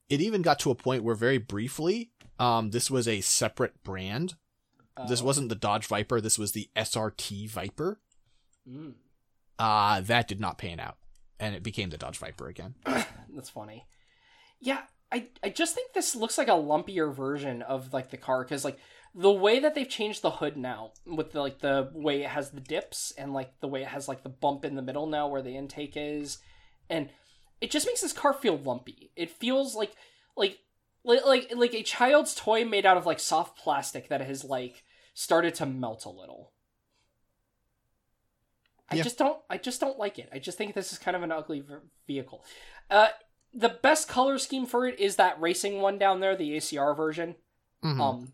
it even got to a point where very briefly, um, this was a separate brand. This Uh, wasn't the Dodge Viper. This was the SRT Viper. Mm. Uh, that did not pan out, and it became the Dodge Viper again. That's funny. Yeah, I I just think this looks like a lumpier version of like the car because like the way that they've changed the hood now with the, like the way it has the dips and like the way it has like the bump in the middle now where the intake is, and it just makes this car feel lumpy. It feels like like like like, like a child's toy made out of like soft plastic that has like started to melt a little. I Yeah. just don't. I just don't like it. I just think this is kind of an ugly v- vehicle. Uh, the best color scheme for it is that racing one down there, the ACR version. Mm-hmm. Um,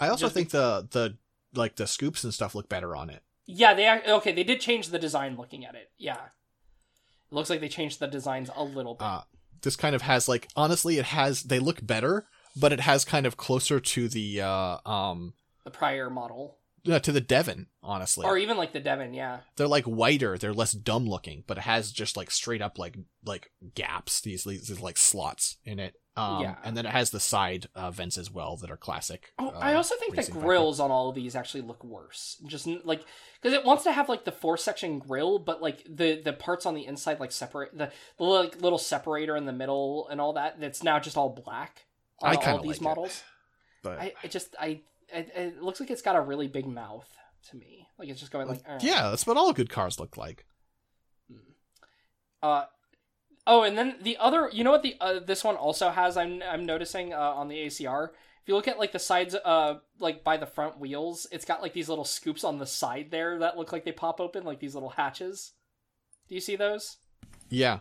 I also think the the like the scoops and stuff look better on it. yeah, they okay. They did change the design. Looking at it, yeah, it looks like they changed the designs a little bit. Uh, this kind of has like honestly, it has they look better, but it has kind of closer to the uh um the prior model, yeah, to the Devon. Honestly, or even like the Devon, yeah. they're like whiter, they're less dumb looking, but it has just like straight up like like gaps, these these, these like slots in it. Um, Yeah. and then it has the side uh, vents as well that are classic. Oh, uh, I also think the grills on all of these actually look worse. Just like because it wants to have like the four section grill, but like the the parts on the inside like separate the, the like little separator in the middle and all that. That's now just all black. On I all these like it. models. but I, I just I it, it looks like it's got a really big mouth to me. Like it's just going like "Eh." yeah, that's what all good cars look like. Uh oh, and then the other, you know what the uh, this one also has? I'm I'm noticing uh, on the ACR. If you look at like the sides, uh, like by the front wheels, it's got like these little scoops on the side there that look like they pop open, like these little hatches. Do you see those? Yeah,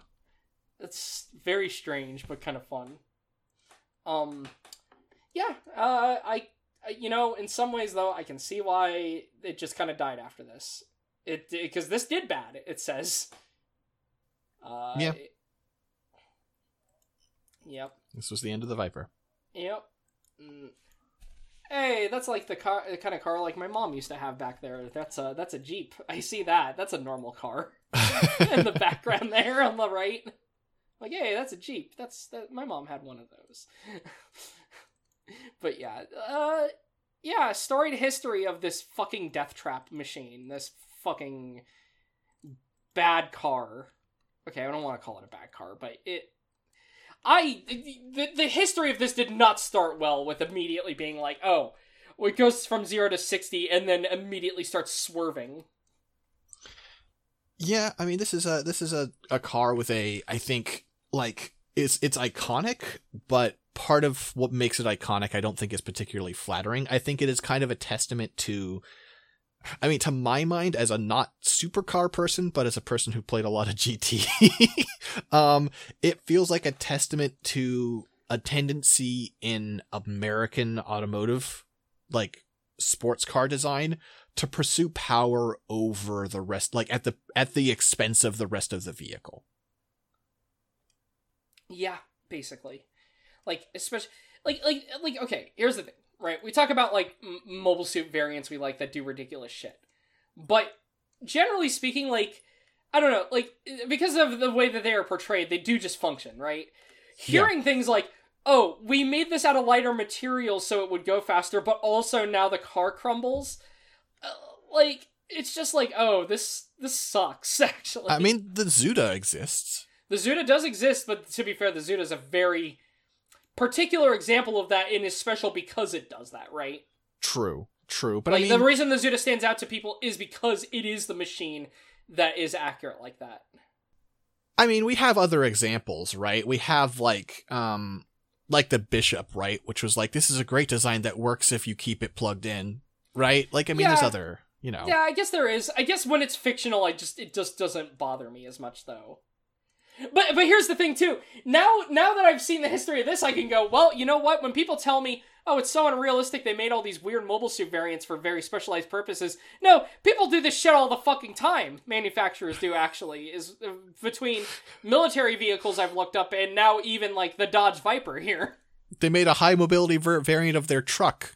It's very strange, but kind of fun. Um, yeah. Uh, I- you know, in some ways though, I can see why it just kind of died after this. It because this did bad. It says. Uh, Yeah. it- yep. this was the end of the Viper. Yep. Mm. Hey, that's like the car, the kind of car like my mom used to have back there. That's a that's a Jeep. I see that. That's a normal car in the background there on the right. Like, hey, that's a Jeep. That's that. My mom had one of those. but yeah, uh, yeah. Storied history of this fucking death trap machine. This fucking bad car. Okay, I don't want to call it a bad car, but it. I the, the history of this did not start well with immediately being like, oh, it goes from zero to sixty and then immediately starts swerving. Yeah, I mean this is a this is a, a car with a I think like it's it's iconic, but part of what makes it iconic I don't think is particularly flattering. I think it is kind of a testament to I mean to my mind as a not supercar person, but as a person who played a lot of GT, um it feels like a testament to a tendency in American automotive like sports car design to pursue power over the rest like at the at the expense of the rest of the vehicle. Yeah, basically. Like especially like like like okay, here's the thing, right? We talk about like m- mobile suit variants we like that do ridiculous shit. But generally speaking like I don't know, like because of the way that they are portrayed, they do just function, right? Hearing things like oh, we made this out of lighter material so it would go faster, but also now the car crumbles. Uh, like it's just like, oh, this this sucks. Actually, I mean, the Zuda exists. the Zuda does exist, but to be fair, the Zuda is a very particular example of that, and is special because it does that, right? True, true. But like I mean, the reason the Zuda stands out to people is because it is the machine that is accurate like that. I mean, we have other examples, right? We have like, um, like the Bishop, right? Which was like, this is a great design that works if you keep it plugged in, right? Like, I mean, there's other, you know. Yeah, I guess there is. I guess when it's fictional, I just it just doesn't bother me as much though. But but here's the thing too. Now now that I've seen the history of this, I can go, well, you know what? When people tell me, "Oh, it's so unrealistic. They made all these weird mobile suit variants for very specialized purposes." No, people do this shit all the fucking time. Manufacturers do actually. Is uh, between military vehicles I've looked up and now even like the Dodge Viper here. They made a high mobility ver- variant of their truck.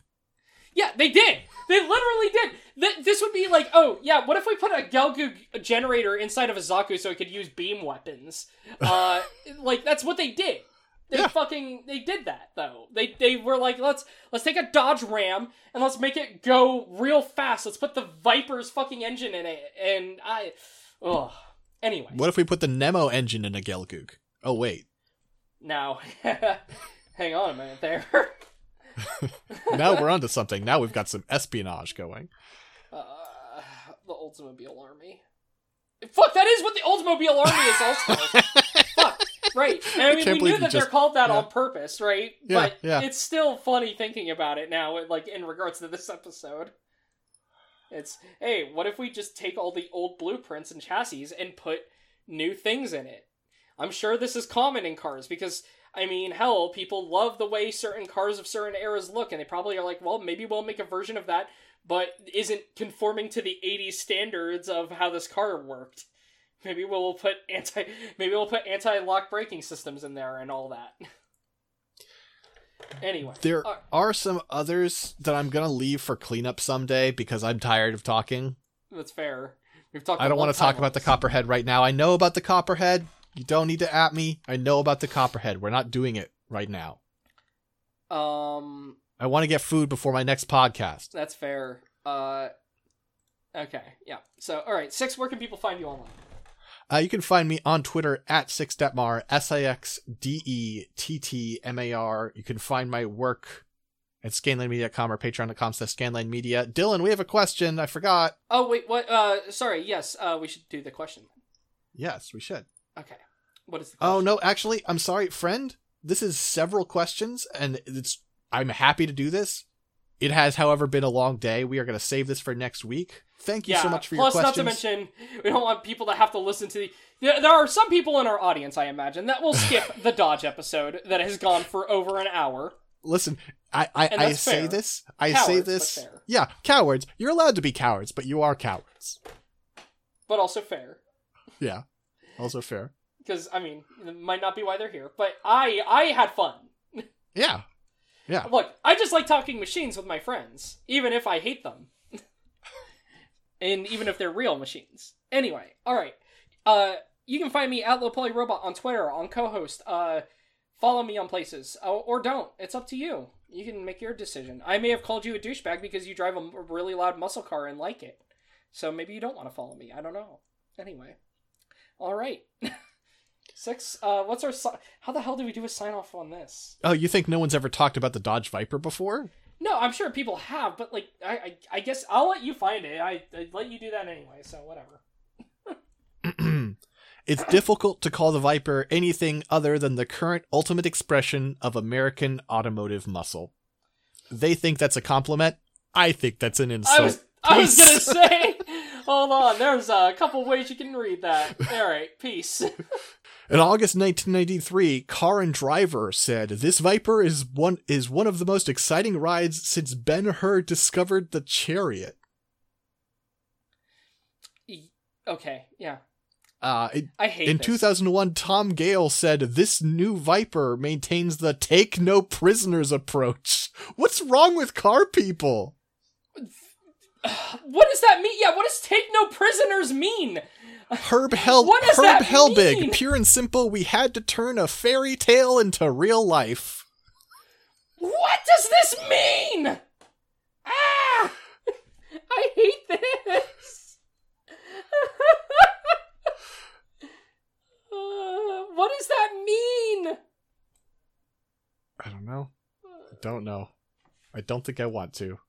Yeah, they did. They literally did. Th- this would be like, oh yeah, what if we put a Gelgoog generator inside of a Zaku so it could use beam weapons? Uh, like that's what they did. They Yeah. fucking they did that though. They they were like, let's let's take a Dodge Ram and let's make it go real fast. Let's put the Viper's fucking engine in it. And I, oh, anyway. What if we put the Nemo engine in a Gelgoog? Oh wait, Now, hang on a minute there. now we're onto something. Now we've got some espionage going. Uh, the Oldsmobile Army. Fuck, that is what the Oldsmobile Army is also. Fuck, right. And I mean, can't we knew that they're just- called that yeah. on purpose, right? Yeah, but yeah. it's still funny thinking about it now, like in regards to this episode. It's, hey, what if we just take all the old blueprints and chassis and put new things in it? I'm sure this is common in cars because, I mean, hell, people love the way certain cars of certain eras look, and they probably are like, well, maybe we'll make a version of that, but isn't conforming to the 80s standards of how this car worked. Maybe we'll put anti maybe we'll put anti-lock braking systems in there and all that. anyway, There uh, are some others that I'm gonna leave for cleanup someday because I'm tired of talking. that's fair. We've talked. I don't want want to talk about the Copperhead right now. I know about the Copperhead. You don't need to at me. I know about the Copperhead. We're not doing it right now. Um, I want to get food before my next podcast. that's fair. Uh, okay, yeah. So, all right, six. Where can people find you online? Uh, you can find me on Twitter at sixdettmar, S I X D E T T M A R. You can find my work at scanlinemedia.com or patreon.com slash scanlinemedia. Dylan, we have a question. I forgot. Oh wait, what? Uh, sorry. Yes. Uh, we should do the question. Yes, we should. Okay. What is the? Question? Oh no, actually, I'm sorry, friend. This is several questions, and it's. I'm happy to do this. It has, however, been a long day. We are going to save this for next week. Thank you yeah. so much for plus, your questions. Plus, not to mention, we don't want people to have to listen to the. There, there are some people in our audience, I imagine, that will skip the Dodge episode that has gone for over an hour. Listen, I I, I say fair. this. I Cowards, say this. Yeah, cowards. You're allowed to be cowards, but you are cowards. but also fair. Yeah, also fair. Because I mean, it might not be why they're here, but I I had fun. Yeah, yeah. Look, I just like talking machines with my friends, even if I hate them, and even if they're real machines. Anyway, all right. Uh, you can find me at Low Poly Robot on Twitter on co-host. Uh, follow me on places or, or don't. It's up to you. You can make your decision. I may have called you a douchebag because you drive a really loud muscle car and like it. So maybe you don't want to follow me. I don't know. Anyway, all right. Six. Uh, what's our? Si- How the hell do we do a sign off on this? Oh, you think no one's ever talked about the Dodge Viper before? No, I'm sure people have, but like, I, I, I guess I'll let you find it. I, I let you do that anyway, so whatever. it's difficult to call the Viper anything other than the current ultimate expression of American automotive muscle. They think that's a compliment. I think that's an insult. I was, I was gonna say, hold on. There's a couple ways you can read that. All right, peace. In August 1993, Car and Driver said, "This Viper is one is one of the most exciting rides since Ben Hur discovered the chariot." Okay, yeah. Uh, it, I hate in this. 2001, Tom Gale said this new Viper maintains the take no prisoners approach. What's wrong with car people? What does that mean? Yeah, what does take no prisoners mean? Herb Hel What does Herb that Helbig, mean? pure and simple, we had to turn a fairy tale into real life. What does this mean? Ah! I hate this. Uh, what does that mean? I don't know. I don't know. I don't think I want to.